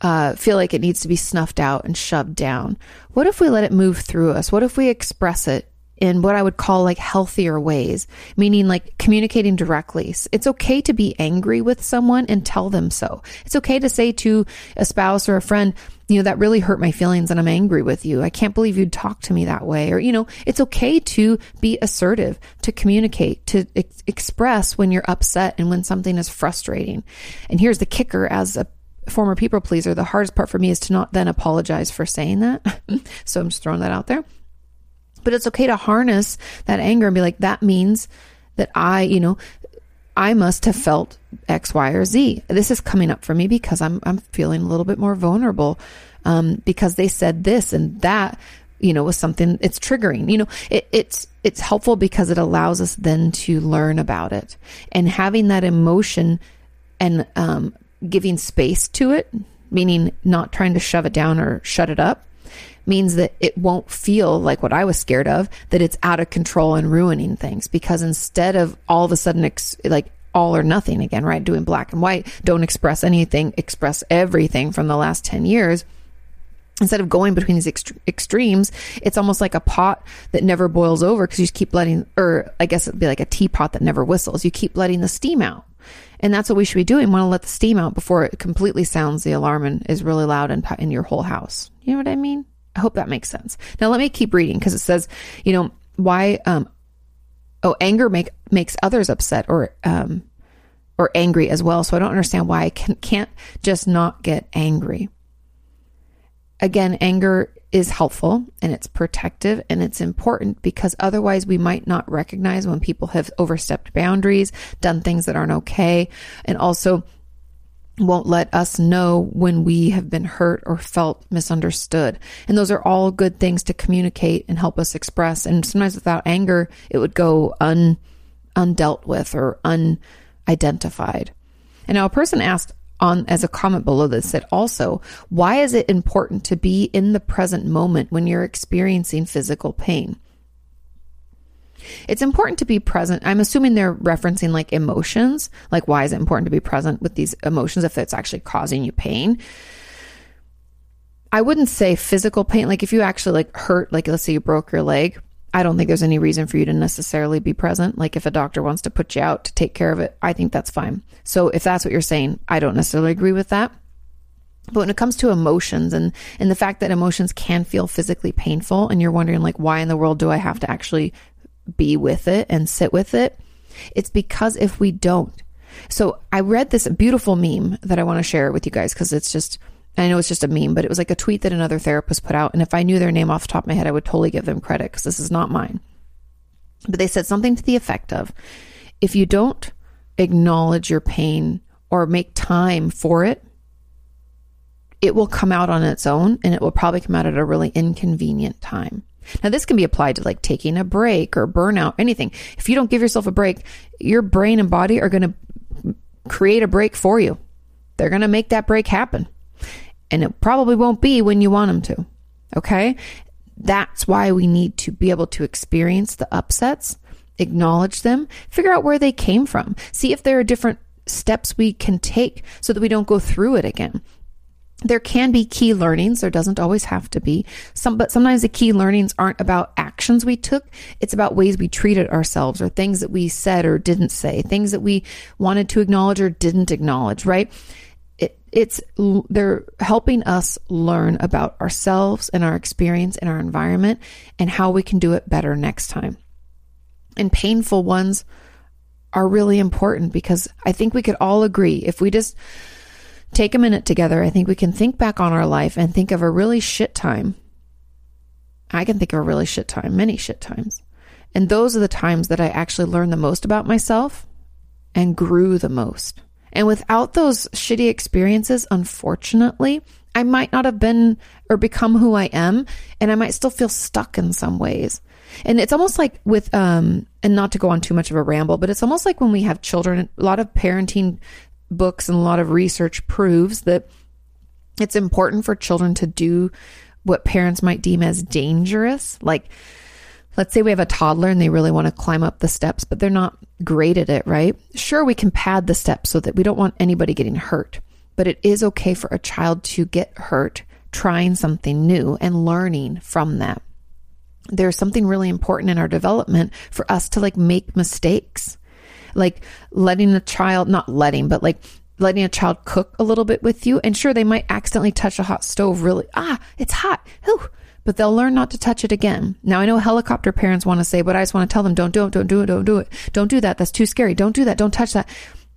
uh, feel like it needs to be snuffed out and shoved down. What if we let it move through us? What if we express it in what I would call like healthier ways, meaning like communicating directly. It's okay to be angry with someone and tell them so. It's okay to say to a spouse or a friend, you know, that really hurt my feelings and I'm angry with you. I can't believe you'd talk to me that way. Or, you know, it's okay to be assertive, to communicate, to ex- express when you're upset and when something is frustrating. And here's the kicker as a former people pleaser, the hardest part for me is to not then apologize for saying that. so I'm just throwing that out there. But it's okay to harness that anger and be like, that means that I, you know, I must have felt X, Y, or Z. This is coming up for me because I'm I'm feeling a little bit more vulnerable um, because they said this and that. You know, was something it's triggering. You know, it, it's it's helpful because it allows us then to learn about it and having that emotion and um, giving space to it, meaning not trying to shove it down or shut it up, means that it won't feel like what I was scared of, that it's out of control and ruining things. Because instead of all of a sudden, ex- like all or nothing again, right? Doing black and white, don't express anything, express everything from the last 10 years. Instead of going between these ext- extremes, it's almost like a pot that never boils over because you just keep letting, or I guess it'd be like a teapot that never whistles. You keep letting the steam out. And that's what we should be doing. We want to let the steam out before it completely sounds the alarm and is really loud in, in your whole house. You know what I mean? I hope that makes sense. Now let me keep reading because it says, you know, why um oh anger make makes others upset or um or angry as well. So I don't understand why I can, can't just not get angry. Again, anger is helpful and it's protective and it's important because otherwise we might not recognize when people have overstepped boundaries, done things that aren't okay, and also won't let us know when we have been hurt or felt misunderstood. And those are all good things to communicate and help us express. And sometimes without anger, it would go un, undealt with or unidentified. And now a person asked on as a comment below this said also, why is it important to be in the present moment when you're experiencing physical pain? It's important to be present. I'm assuming they're referencing like emotions. Like, why is it important to be present with these emotions if it's actually causing you pain? I wouldn't say physical pain. Like, if you actually like hurt, like, let's say you broke your leg, I don't think there's any reason for you to necessarily be present. Like, if a doctor wants to put you out to take care of it, I think that's fine. So, if that's what you're saying, I don't necessarily agree with that. But when it comes to emotions and, and the fact that emotions can feel physically painful and you're wondering like, why in the world do I have to actually be with it and sit with it. It's because if we don't. So I read this beautiful meme that I want to share with you guys because it's just, I know it's just a meme, but it was like a tweet that another therapist put out. And if I knew their name off the top of my head, I would totally give them credit because this is not mine. But they said something to the effect of if you don't acknowledge your pain or make time for it, it will come out on its own and it will probably come out at a really inconvenient time. Now, this can be applied to like taking a break or burnout, anything. If you don't give yourself a break, your brain and body are going to create a break for you. They're going to make that break happen. And it probably won't be when you want them to. Okay. That's why we need to be able to experience the upsets, acknowledge them, figure out where they came from, see if there are different steps we can take so that we don't go through it again there can be key learnings. There doesn't always have to be some, but sometimes the key learnings aren't about actions we took. It's about ways we treated ourselves or things that we said or didn't say, things that we wanted to acknowledge or didn't acknowledge, right? It, it's, they're helping us learn about ourselves and our experience and our environment and how we can do it better next time. And painful ones are really important because I think we could all agree if we just, take a minute together, I think we can think back on our life and think of a really shit time. I can think of a really shit time, many shit times. And those are the times that I actually learned the most about myself and grew the most. And without those shitty experiences, unfortunately, I might not have been or become who I am, and I might still feel stuck in some ways. And it's almost like with, um, and not to go on too much of a ramble, but it's almost like when we have children, a lot of parenting books and a lot of research proves that it's important for children to do what parents might deem as dangerous. Like, let's say we have a toddler and they really want to climb up the steps, but they're not great at it, right? Sure, we can pad the steps so that we don't want anybody getting hurt. but it is okay for a child to get hurt trying something new and learning from that. There's something really important in our development for us to like make mistakes. Like letting a child, not letting, but like letting a child cook a little bit with you. And sure, they might accidentally touch a hot stove really, ah, it's hot. Whew. But they'll learn not to touch it again. Now I know helicopter parents want to say, but I just want to tell them, don't do it, don't do it, don't do it. Don't do that. That's too scary. Don't do that. Don't touch that.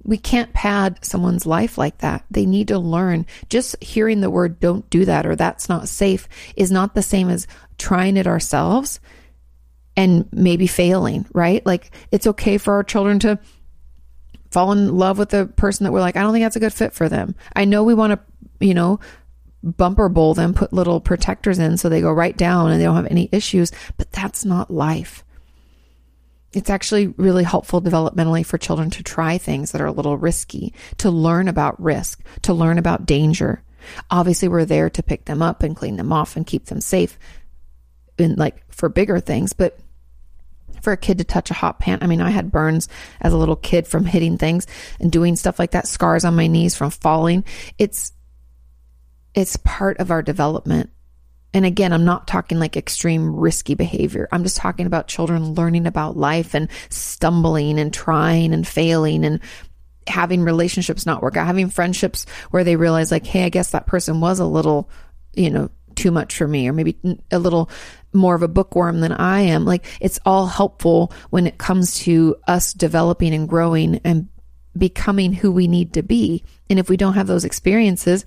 We can't pad someone's life like that. They need to learn. Just hearing the word don't do that or that's not safe is not the same as trying it ourselves and maybe failing, right? Like it's okay for our children to fall in love with the person that we're like, I don't think that's a good fit for them. I know we want to, you know, bumper bowl them, put little protectors in so they go right down and they don't have any issues, but that's not life. It's actually really helpful developmentally for children to try things that are a little risky, to learn about risk, to learn about danger. Obviously, we're there to pick them up and clean them off and keep them safe in like for bigger things, but for a kid to touch a hot pan. I mean, I had burns as a little kid from hitting things and doing stuff like that, scars on my knees from falling. It's it's part of our development. And again, I'm not talking like extreme risky behavior. I'm just talking about children learning about life and stumbling and trying and failing and having relationships not work out, having friendships where they realize like, hey, I guess that person was a little, you know, too much for me or maybe a little more of a bookworm than I am. Like it's all helpful when it comes to us developing and growing and becoming who we need to be. And if we don't have those experiences,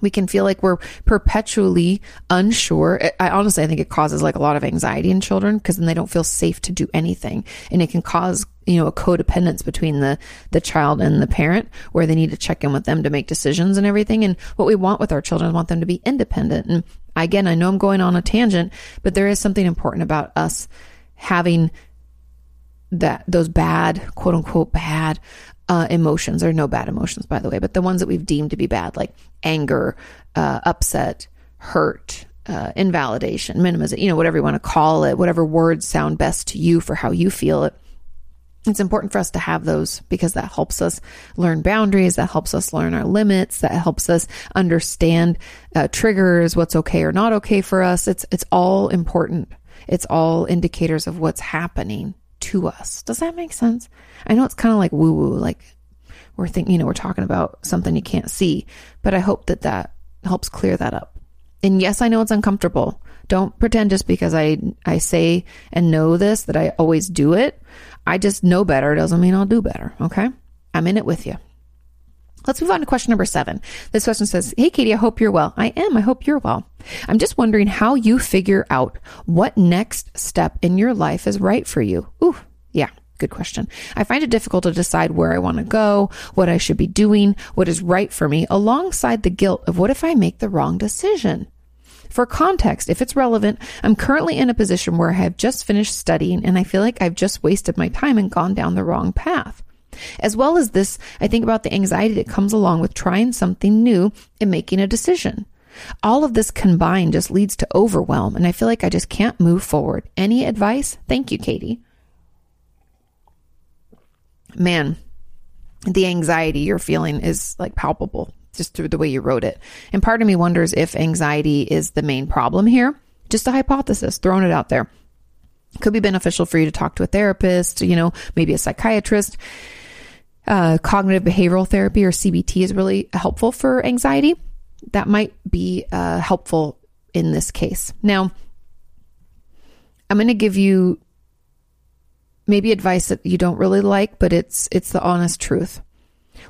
we can feel like we're perpetually unsure. I honestly, I think it causes like a lot of anxiety in children because then they don't feel safe to do anything. And it can cause, you know, a codependence between the, the child and the parent where they need to check in with them to make decisions and everything. And what we want with our children want them to be independent. And again, I know I'm going on a tangent, but there is something important about us having that those bad quote unquote bad uh, emotions or no bad emotions by the way but the ones that we've deemed to be bad like anger uh, upset hurt uh, invalidation minimization you know whatever you want to call it whatever words sound best to you for how you feel it it's important for us to have those because that helps us learn boundaries that helps us learn our limits that helps us understand uh, triggers what's okay or not okay for us it's it's all important it's all indicators of what's happening to us. Does that make sense? I know it's kind of like woo woo, like we're thinking, you know, we're talking about something you can't see, but I hope that that helps clear that up. And yes, I know it's uncomfortable. Don't pretend just because I I say and know this that I always do it. I just know better doesn't mean I'll do better, okay? I'm in it with you. Let's move on to question number seven. This question says, Hey, Katie, I hope you're well. I am. I hope you're well. I'm just wondering how you figure out what next step in your life is right for you. Ooh, yeah. Good question. I find it difficult to decide where I want to go, what I should be doing, what is right for me, alongside the guilt of what if I make the wrong decision? For context, if it's relevant, I'm currently in a position where I have just finished studying and I feel like I've just wasted my time and gone down the wrong path. As well as this, I think about the anxiety that comes along with trying something new and making a decision. All of this combined just leads to overwhelm, and I feel like I just can't move forward. Any advice? Thank you, Katie. Man, the anxiety you're feeling is like palpable just through the way you wrote it. And part of me wonders if anxiety is the main problem here. Just a hypothesis, throwing it out there. Could be beneficial for you to talk to a therapist, you know, maybe a psychiatrist uh, cognitive behavioral therapy or CBT is really helpful for anxiety. That might be uh, helpful in this case. Now, I'm going to give you maybe advice that you don't really like, but it's it's the honest truth.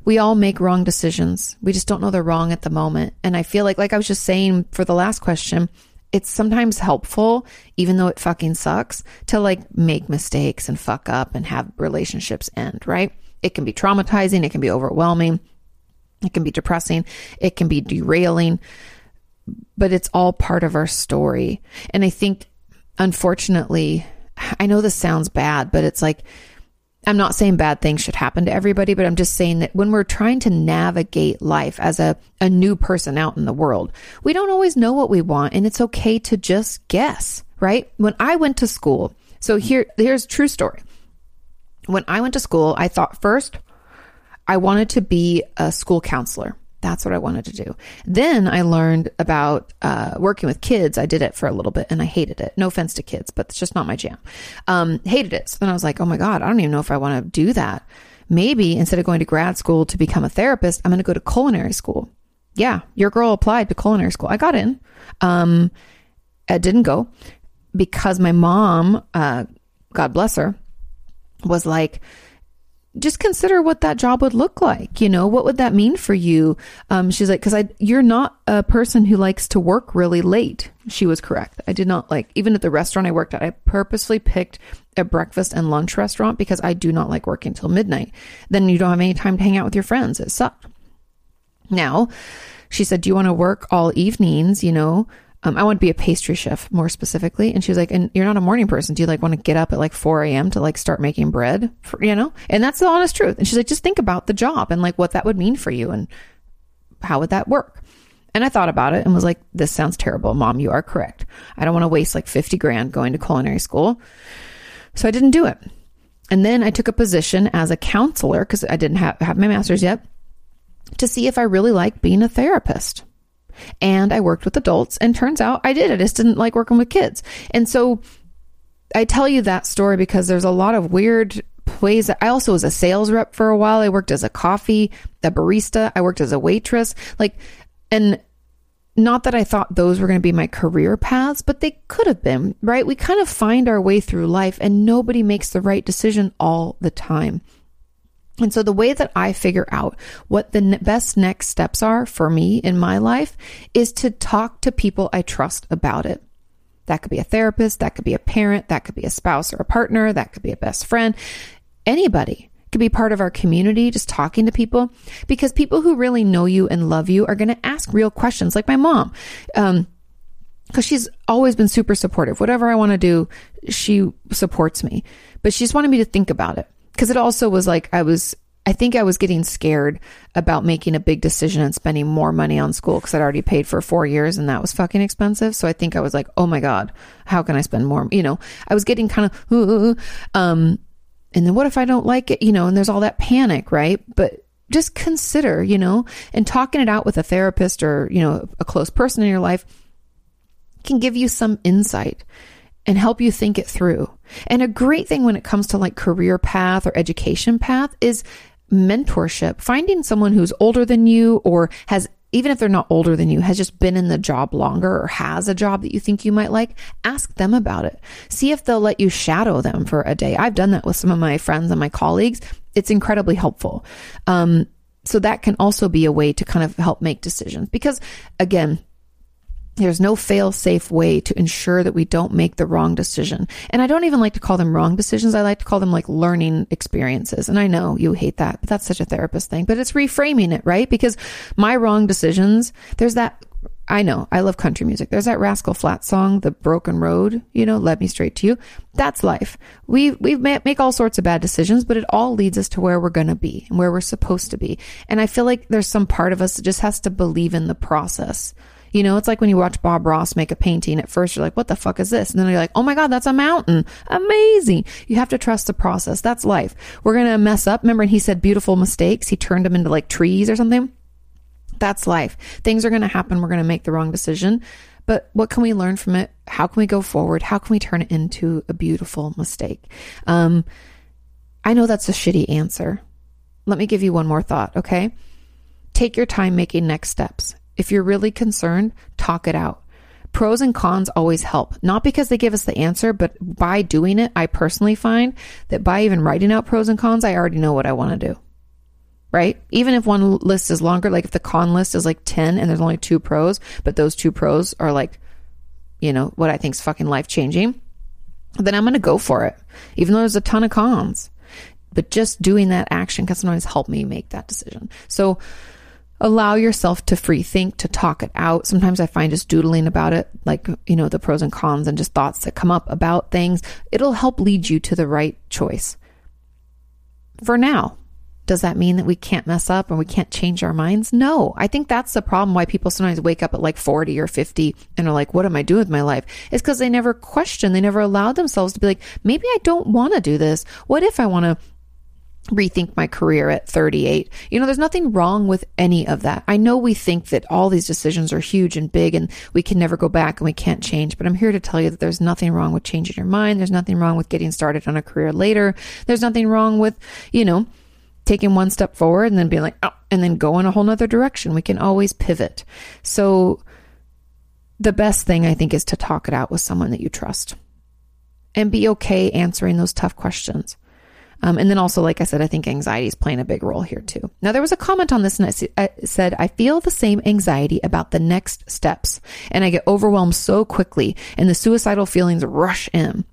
We all make wrong decisions. We just don't know they're wrong at the moment. And I feel like like I was just saying for the last question, it's sometimes helpful even though it fucking sucks to like make mistakes and fuck up and have relationships end, right? It can be traumatizing, it can be overwhelming, it can be depressing, it can be derailing, but it's all part of our story. And I think, unfortunately, I know this sounds bad, but it's like, I'm not saying bad things should happen to everybody, but I'm just saying that when we're trying to navigate life as a, a new person out in the world, we don't always know what we want and it's okay to just guess, right? When I went to school, so here, here's true story when I went to school, I thought first I wanted to be a school counselor. That's what I wanted to do. Then I learned about uh, working with kids. I did it for a little bit and I hated it. No offense to kids, but it's just not my jam. Um, hated it. So then I was like, oh my God, I don't even know if I want to do that. Maybe instead of going to grad school to become a therapist, I'm going to go to culinary school. Yeah, your girl applied to culinary school. I got in. Um, I didn't go because my mom, uh, God bless her, was like, just consider what that job would look like. You know, what would that mean for you? Um, she's like, because I, you're not a person who likes to work really late. She was correct. I did not like, even at the restaurant I worked at, I purposely picked a breakfast and lunch restaurant because I do not like working till midnight. Then you don't have any time to hang out with your friends. It sucked. Now, she said, Do you want to work all evenings? You know, um, I want to be a pastry chef more specifically. And she was like, and you're not a morning person. Do you like want to get up at like 4 a.m. to like start making bread? For, you know? And that's the honest truth. And she's like, just think about the job and like what that would mean for you and how would that work? And I thought about it and was like, this sounds terrible. Mom, you are correct. I don't want to waste like 50 grand going to culinary school. So I didn't do it. And then I took a position as a counselor because I didn't have, have my master's yet to see if I really liked being a therapist and I worked with adults and turns out I did. I just didn't like working with kids. And so I tell you that story because there's a lot of weird ways. I also was a sales rep for a while. I worked as a coffee, a barista. I worked as a waitress. Like, and not that I thought those were going to be my career paths, but they could have been, right? We kind of find our way through life and nobody makes the right decision all the time. And so the way that I figure out what the best next steps are for me in my life is to talk to people I trust about it. That could be a therapist, that could be a parent, that could be a spouse or a partner, that could be a best friend. Anybody could be part of our community, just talking to people because people who really know you and love you are going to ask real questions like my mom. Um, because she's always been super supportive. Whatever I want to do, she supports me. But she just wanted me to think about it because it also was like I was I think I was getting scared about making a big decision and spending more money on school because I'd already paid for four years and that was fucking expensive. So I think I was like, oh my God, how can I spend more? You know, I was getting kind of, um, and then what if I don't like it? You know, and there's all that panic, right? But just consider, you know, and talking it out with a therapist or, you know, a close person in your life can give you some insight and help you think it through. And a great thing when it comes to like career path or education path is mentorship. Finding someone who's older than you or has even if they're not older than you, has just been in the job longer or has a job that you think you might like, ask them about it. See if they'll let you shadow them for a day. I've done that with some of my friends and my colleagues. It's incredibly helpful. Um, so that can also be a way to kind of help make decisions because again, there's no fail safe way to ensure that we don't make the wrong decision. And I don't even like to call them wrong decisions. I like to call them like learning experiences. And I know you hate that, but that's such a therapist thing, but it's reframing it, right? Because my wrong decisions, there's that I know. I love country music. There's that Rascal Flat song, The Broken Road, you know, led me straight to you. That's life. We, we make all sorts of bad decisions, but it all leads us to where we're going to be and where we're supposed to be. And I feel like there's some part of us that just has to believe in the process. You know, it's like when you watch Bob Ross make a painting. At first, you're like, what the fuck is this? And then you're like, oh my God, that's a mountain. Amazing. You have to trust the process. That's life. We're going to mess up. Remember, he said beautiful mistakes. He turned them into like trees or something. That's life. Things are going to happen. We're going to make the wrong decision. But what can we learn from it? How can we go forward? How can we turn it into a beautiful mistake? Um, I know that's a shitty answer. Let me give you one more thought, okay? Take your time making next steps. If you're really concerned, talk it out. Pros and cons always help, not because they give us the answer, but by doing it, I personally find that by even writing out pros and cons, I already know what I want to do. Right? Even if one list is longer, like if the con list is like 10 and there's only two pros, but those two pros are like, you know, what I think is fucking life changing, then I'm going to go for it, even though there's a ton of cons. But just doing that action can sometimes help me make that decision. So, allow yourself to free think, to talk it out. Sometimes I find just doodling about it, like, you know, the pros and cons and just thoughts that come up about things, it'll help lead you to the right choice. For now, does that mean that we can't mess up and we can't change our minds? No. I think that's the problem why people sometimes wake up at like 40 or 50 and are like, what am I doing with my life? It's because they never question, they never allowed themselves to be like, maybe I don't want to do this. What if I want to rethink my career at 38. You know, there's nothing wrong with any of that. I know we think that all these decisions are huge and big and we can never go back and we can't change, but I'm here to tell you that there's nothing wrong with changing your mind. There's nothing wrong with getting started on a career later. There's nothing wrong with, you know, taking one step forward and then being like, oh, and then go in a whole nother direction. We can always pivot. So the best thing I think is to talk it out with someone that you trust and be okay answering those tough questions. Um, and then also, like I said, I think anxiety is playing a big role here too. Now, there was a comment on this and it said, I feel the same anxiety about the next steps and I get overwhelmed so quickly and the suicidal feelings rush in.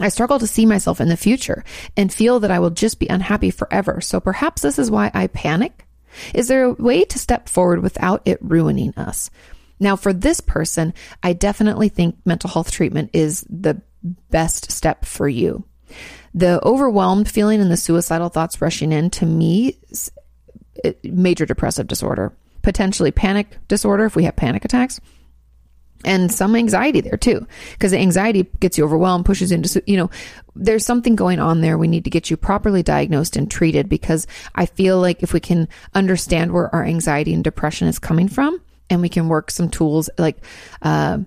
I struggle to see myself in the future and feel that I will just be unhappy forever. So perhaps this is why I panic. Is there a way to step forward without it ruining us? Now, for this person, I definitely think mental health treatment is the best step for you. The overwhelmed feeling and the suicidal thoughts rushing in to me, major depressive disorder, potentially panic disorder if we have panic attacks and some anxiety there too because the anxiety gets you overwhelmed pushes into you know there's something going on there we need to get you properly diagnosed and treated because i feel like if we can understand where our anxiety and depression is coming from and we can work some tools like uh,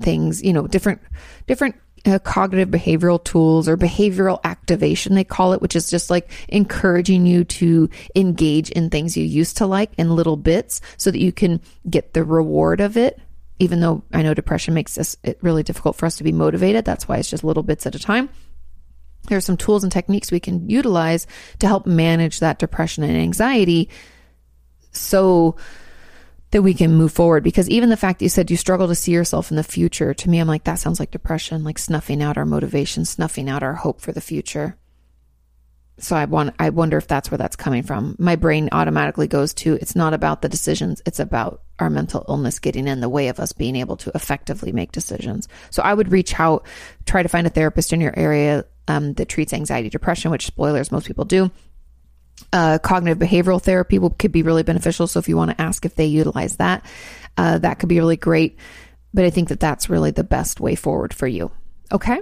things you know different different uh, cognitive behavioral tools or behavioral activation, they call it, which is just like encouraging you to engage in things you used to like in little bits so that you can get the reward of it. Even though I know depression makes this it really difficult for us to be motivated. That's why it's just little bits at a time. There are some tools and techniques we can utilize to help manage that depression and anxiety. So, that we can move forward. Because even the fact that you said you struggle to see yourself in the future, to me, I'm like, that sounds like depression, like snuffing out our motivation, snuffing out our hope for the future. So I want, I wonder if that's where that's coming from. My brain automatically goes to, it's not about the decisions. It's about our mental illness getting in the way of us being able to effectively make decisions. So I would reach out, try to find a therapist in your area um, that treats anxiety, depression, which spoilers, most people do uh, cognitive behavioral therapy will, could be really beneficial. So if you want to ask if they utilize that, uh, that could be really great. But I think that that's really the best way forward for you. Okay.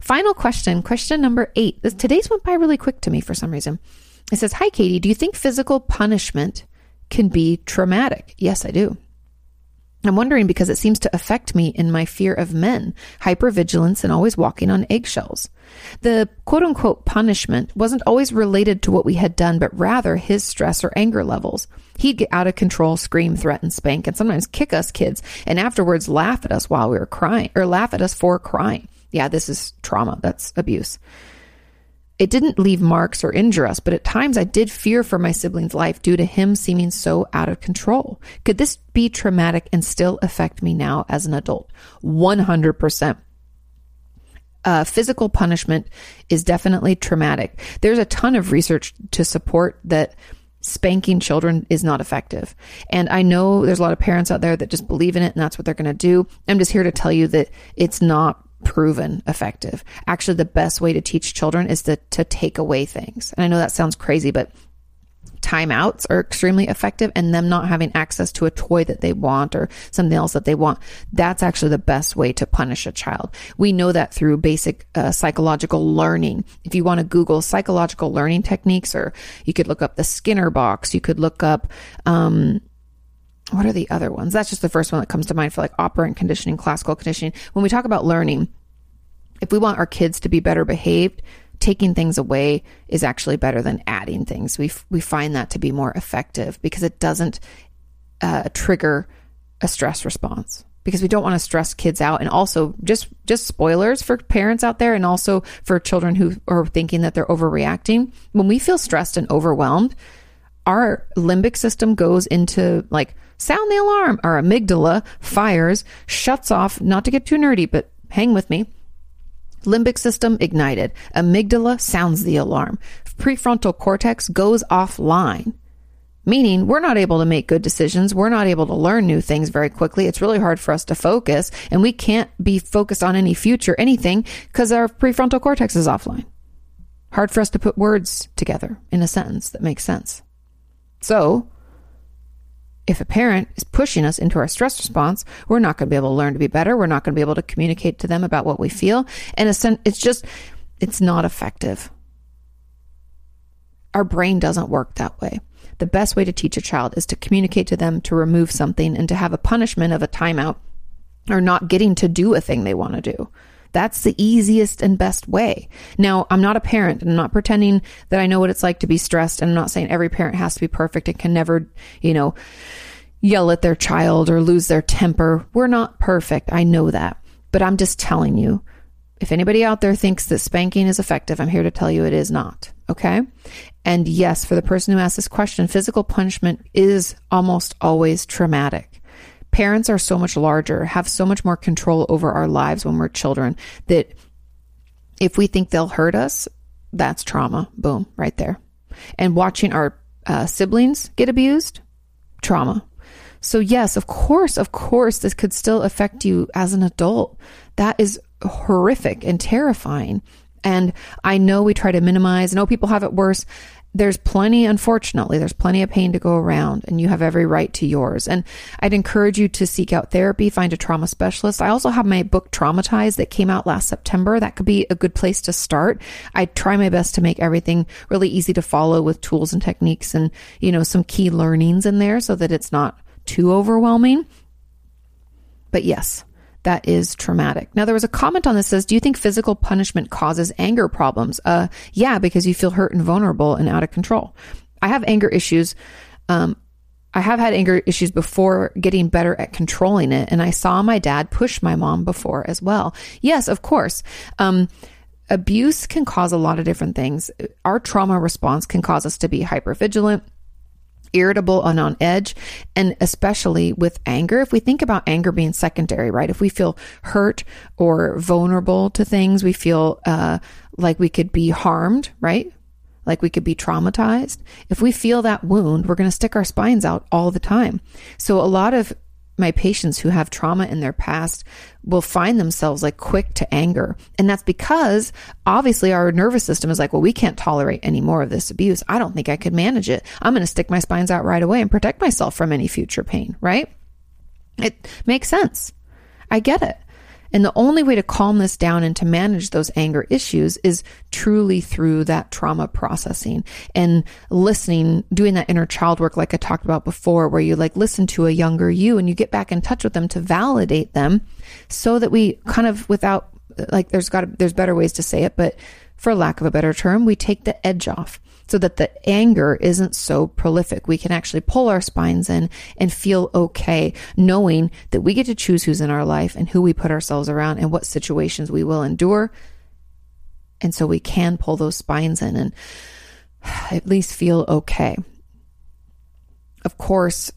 Final question, question number eight. This, today's went by really quick to me for some reason. It says, Hi, Katie. Do you think physical punishment can be traumatic? Yes, I do. I'm wondering because it seems to affect me in my fear of men, hypervigilance, and always walking on eggshells. The quote unquote punishment wasn't always related to what we had done, but rather his stress or anger levels. He'd get out of control, scream, threaten, spank, and sometimes kick us kids, and afterwards laugh at us while we were crying, or laugh at us for crying. Yeah, this is trauma. That's abuse. It didn't leave marks or injure us, but at times I did fear for my sibling's life due to him seeming so out of control. Could this be traumatic and still affect me now as an adult? 100%. Uh, physical punishment is definitely traumatic. There's a ton of research to support that spanking children is not effective. And I know there's a lot of parents out there that just believe in it and that's what they're going to do. I'm just here to tell you that it's not proven effective. Actually, the best way to teach children is to, to take away things. And I know that sounds crazy, but timeouts are extremely effective and them not having access to a toy that they want or something else that they want that's actually the best way to punish a child we know that through basic uh, psychological learning if you want to google psychological learning techniques or you could look up the skinner box you could look up um, what are the other ones? That's just the first one that comes to mind for like operant conditioning, classical conditioning. When we talk about learning, if we want our kids to be better behaved, taking things away is actually better than adding things. We we find that to be more effective because it doesn't uh, trigger a stress response because we don't want to stress kids out and also just just spoilers for parents out there and also for children who are thinking that they're overreacting when we feel stressed and overwhelmed our limbic system goes into like sound the alarm. Our amygdala fires, shuts off, not to get too nerdy, but hang with me. Limbic system ignited. Amygdala sounds the alarm. Prefrontal cortex goes offline. Meaning, we're not able to make good decisions. We're not able to learn new things very quickly. It's really hard for us to focus, and we can't be focused on any future anything because our prefrontal cortex is offline. Hard for us to put words together in a sentence that makes sense. So, if a parent is pushing us into our stress response, we're not going to be able to learn to be better. We're not going to be able to communicate to them about what we feel. And it's just, it's not effective. our brain doesn't work that way. The best way to teach a child is to communicate to them to remove something and to have a punishment of a timeout or not getting to do a thing they want to do. That's the easiest and best way. Now, I'm not a parent and I'm not pretending that I know what it's like to be stressed. And I'm not saying every parent has to be perfect and can never, you know, yell at their child or lose their temper. We're not perfect. I know that. But I'm just telling you, if anybody out there thinks that spanking is effective, I'm here to tell you it is not. Okay. And yes, for the person who asked this question, physical punishment is almost always traumatic. Parents are so much larger, have so much more control over our lives when we're children that if we think they'll hurt us, that's trauma. Boom, right there. And watching our uh, siblings get abused, trauma. So, yes, of course, of course, this could still affect you as an adult. That is horrific and terrifying. And I know we try to minimize, I know people have it worse. There's plenty, unfortunately, there's plenty of pain to go around, and you have every right to yours. And I'd encourage you to seek out therapy, find a trauma specialist. I also have my book Traumatized that came out last September. That could be a good place to start. I try my best to make everything really easy to follow with tools and techniques and, you know, some key learnings in there so that it's not too overwhelming. But yes, that is traumatic. Now, there was a comment on this says, Do you think physical punishment causes anger problems? Uh, yeah, because you feel hurt and vulnerable and out of control. I have anger issues. Um, I have had anger issues before getting better at controlling it. And I saw my dad push my mom before as well. Yes, of course. Um, abuse can cause a lot of different things. Our trauma response can cause us to be hyper vigilant irritable and on edge. And especially with anger, if we think about anger being secondary, right? If we feel hurt or vulnerable to things, we feel uh, like we could be harmed, right? Like we could be traumatized. If we feel that wound, we're going to stick our spines out all the time. So a lot of my patients who have trauma in their past will find themselves like quick to anger. And that's because obviously our nervous system is like, well, we can't tolerate any more of this abuse. I don't think I could manage it. I'm going to stick my spines out right away and protect myself from any future pain, right? It makes sense. I get it. And the only way to calm this down and to manage those anger issues is truly through that trauma processing and listening, doing that inner child work, like I talked about before, where you like listen to a younger you and you get back in touch with them to validate them so that we kind of without like there's got there's better ways to say it, but for lack of a better term, we take the edge off so that the anger isn't so prolific. We can actually pull our spines in and feel okay, knowing that we get to choose who's in our life and who we put ourselves around and what situations we will endure. And so we can pull those spines in and at least feel okay. Of course,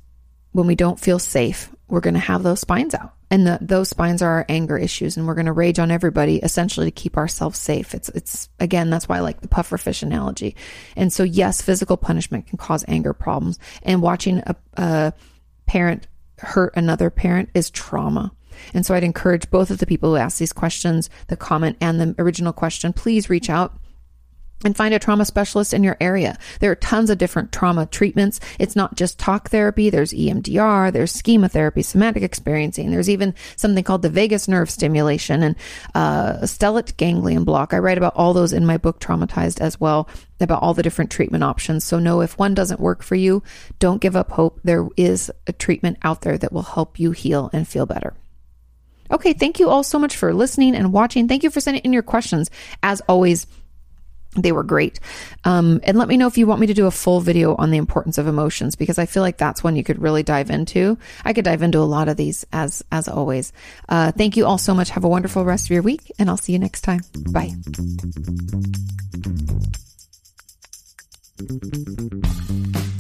when we don't feel safe, we're going to have those spines out. And the, those spines are our anger issues, and we're going to rage on everybody essentially to keep ourselves safe. It's, it's again, that's why I like the pufferfish analogy. And so, yes, physical punishment can cause anger problems, and watching a, a parent hurt another parent is trauma. And so, I'd encourage both of the people who asked these questions, the comment and the original question, please reach out and find a trauma specialist in your area. There are tons of different trauma treatments. It's not just talk therapy. There's EMDR, there's schema therapy, somatic experiencing. There's even something called the vagus nerve stimulation and uh, stellate ganglion block. I write about all those in my book, Traumatized, as well, about all the different treatment options. So know if one doesn't work for you, don't give up hope. There is a treatment out there that will help you heal and feel better. Okay, thank you all so much for listening and watching. Thank you for sending in your questions. As always, they were great. Um, and let me know if you want me to do a full video on the importance of emotions because I feel like that's one you could really dive into. I could dive into a lot of these as as always. Uh, thank you all so much. Have a wonderful rest of your week, and I'll see you next time. Bye. Thank you.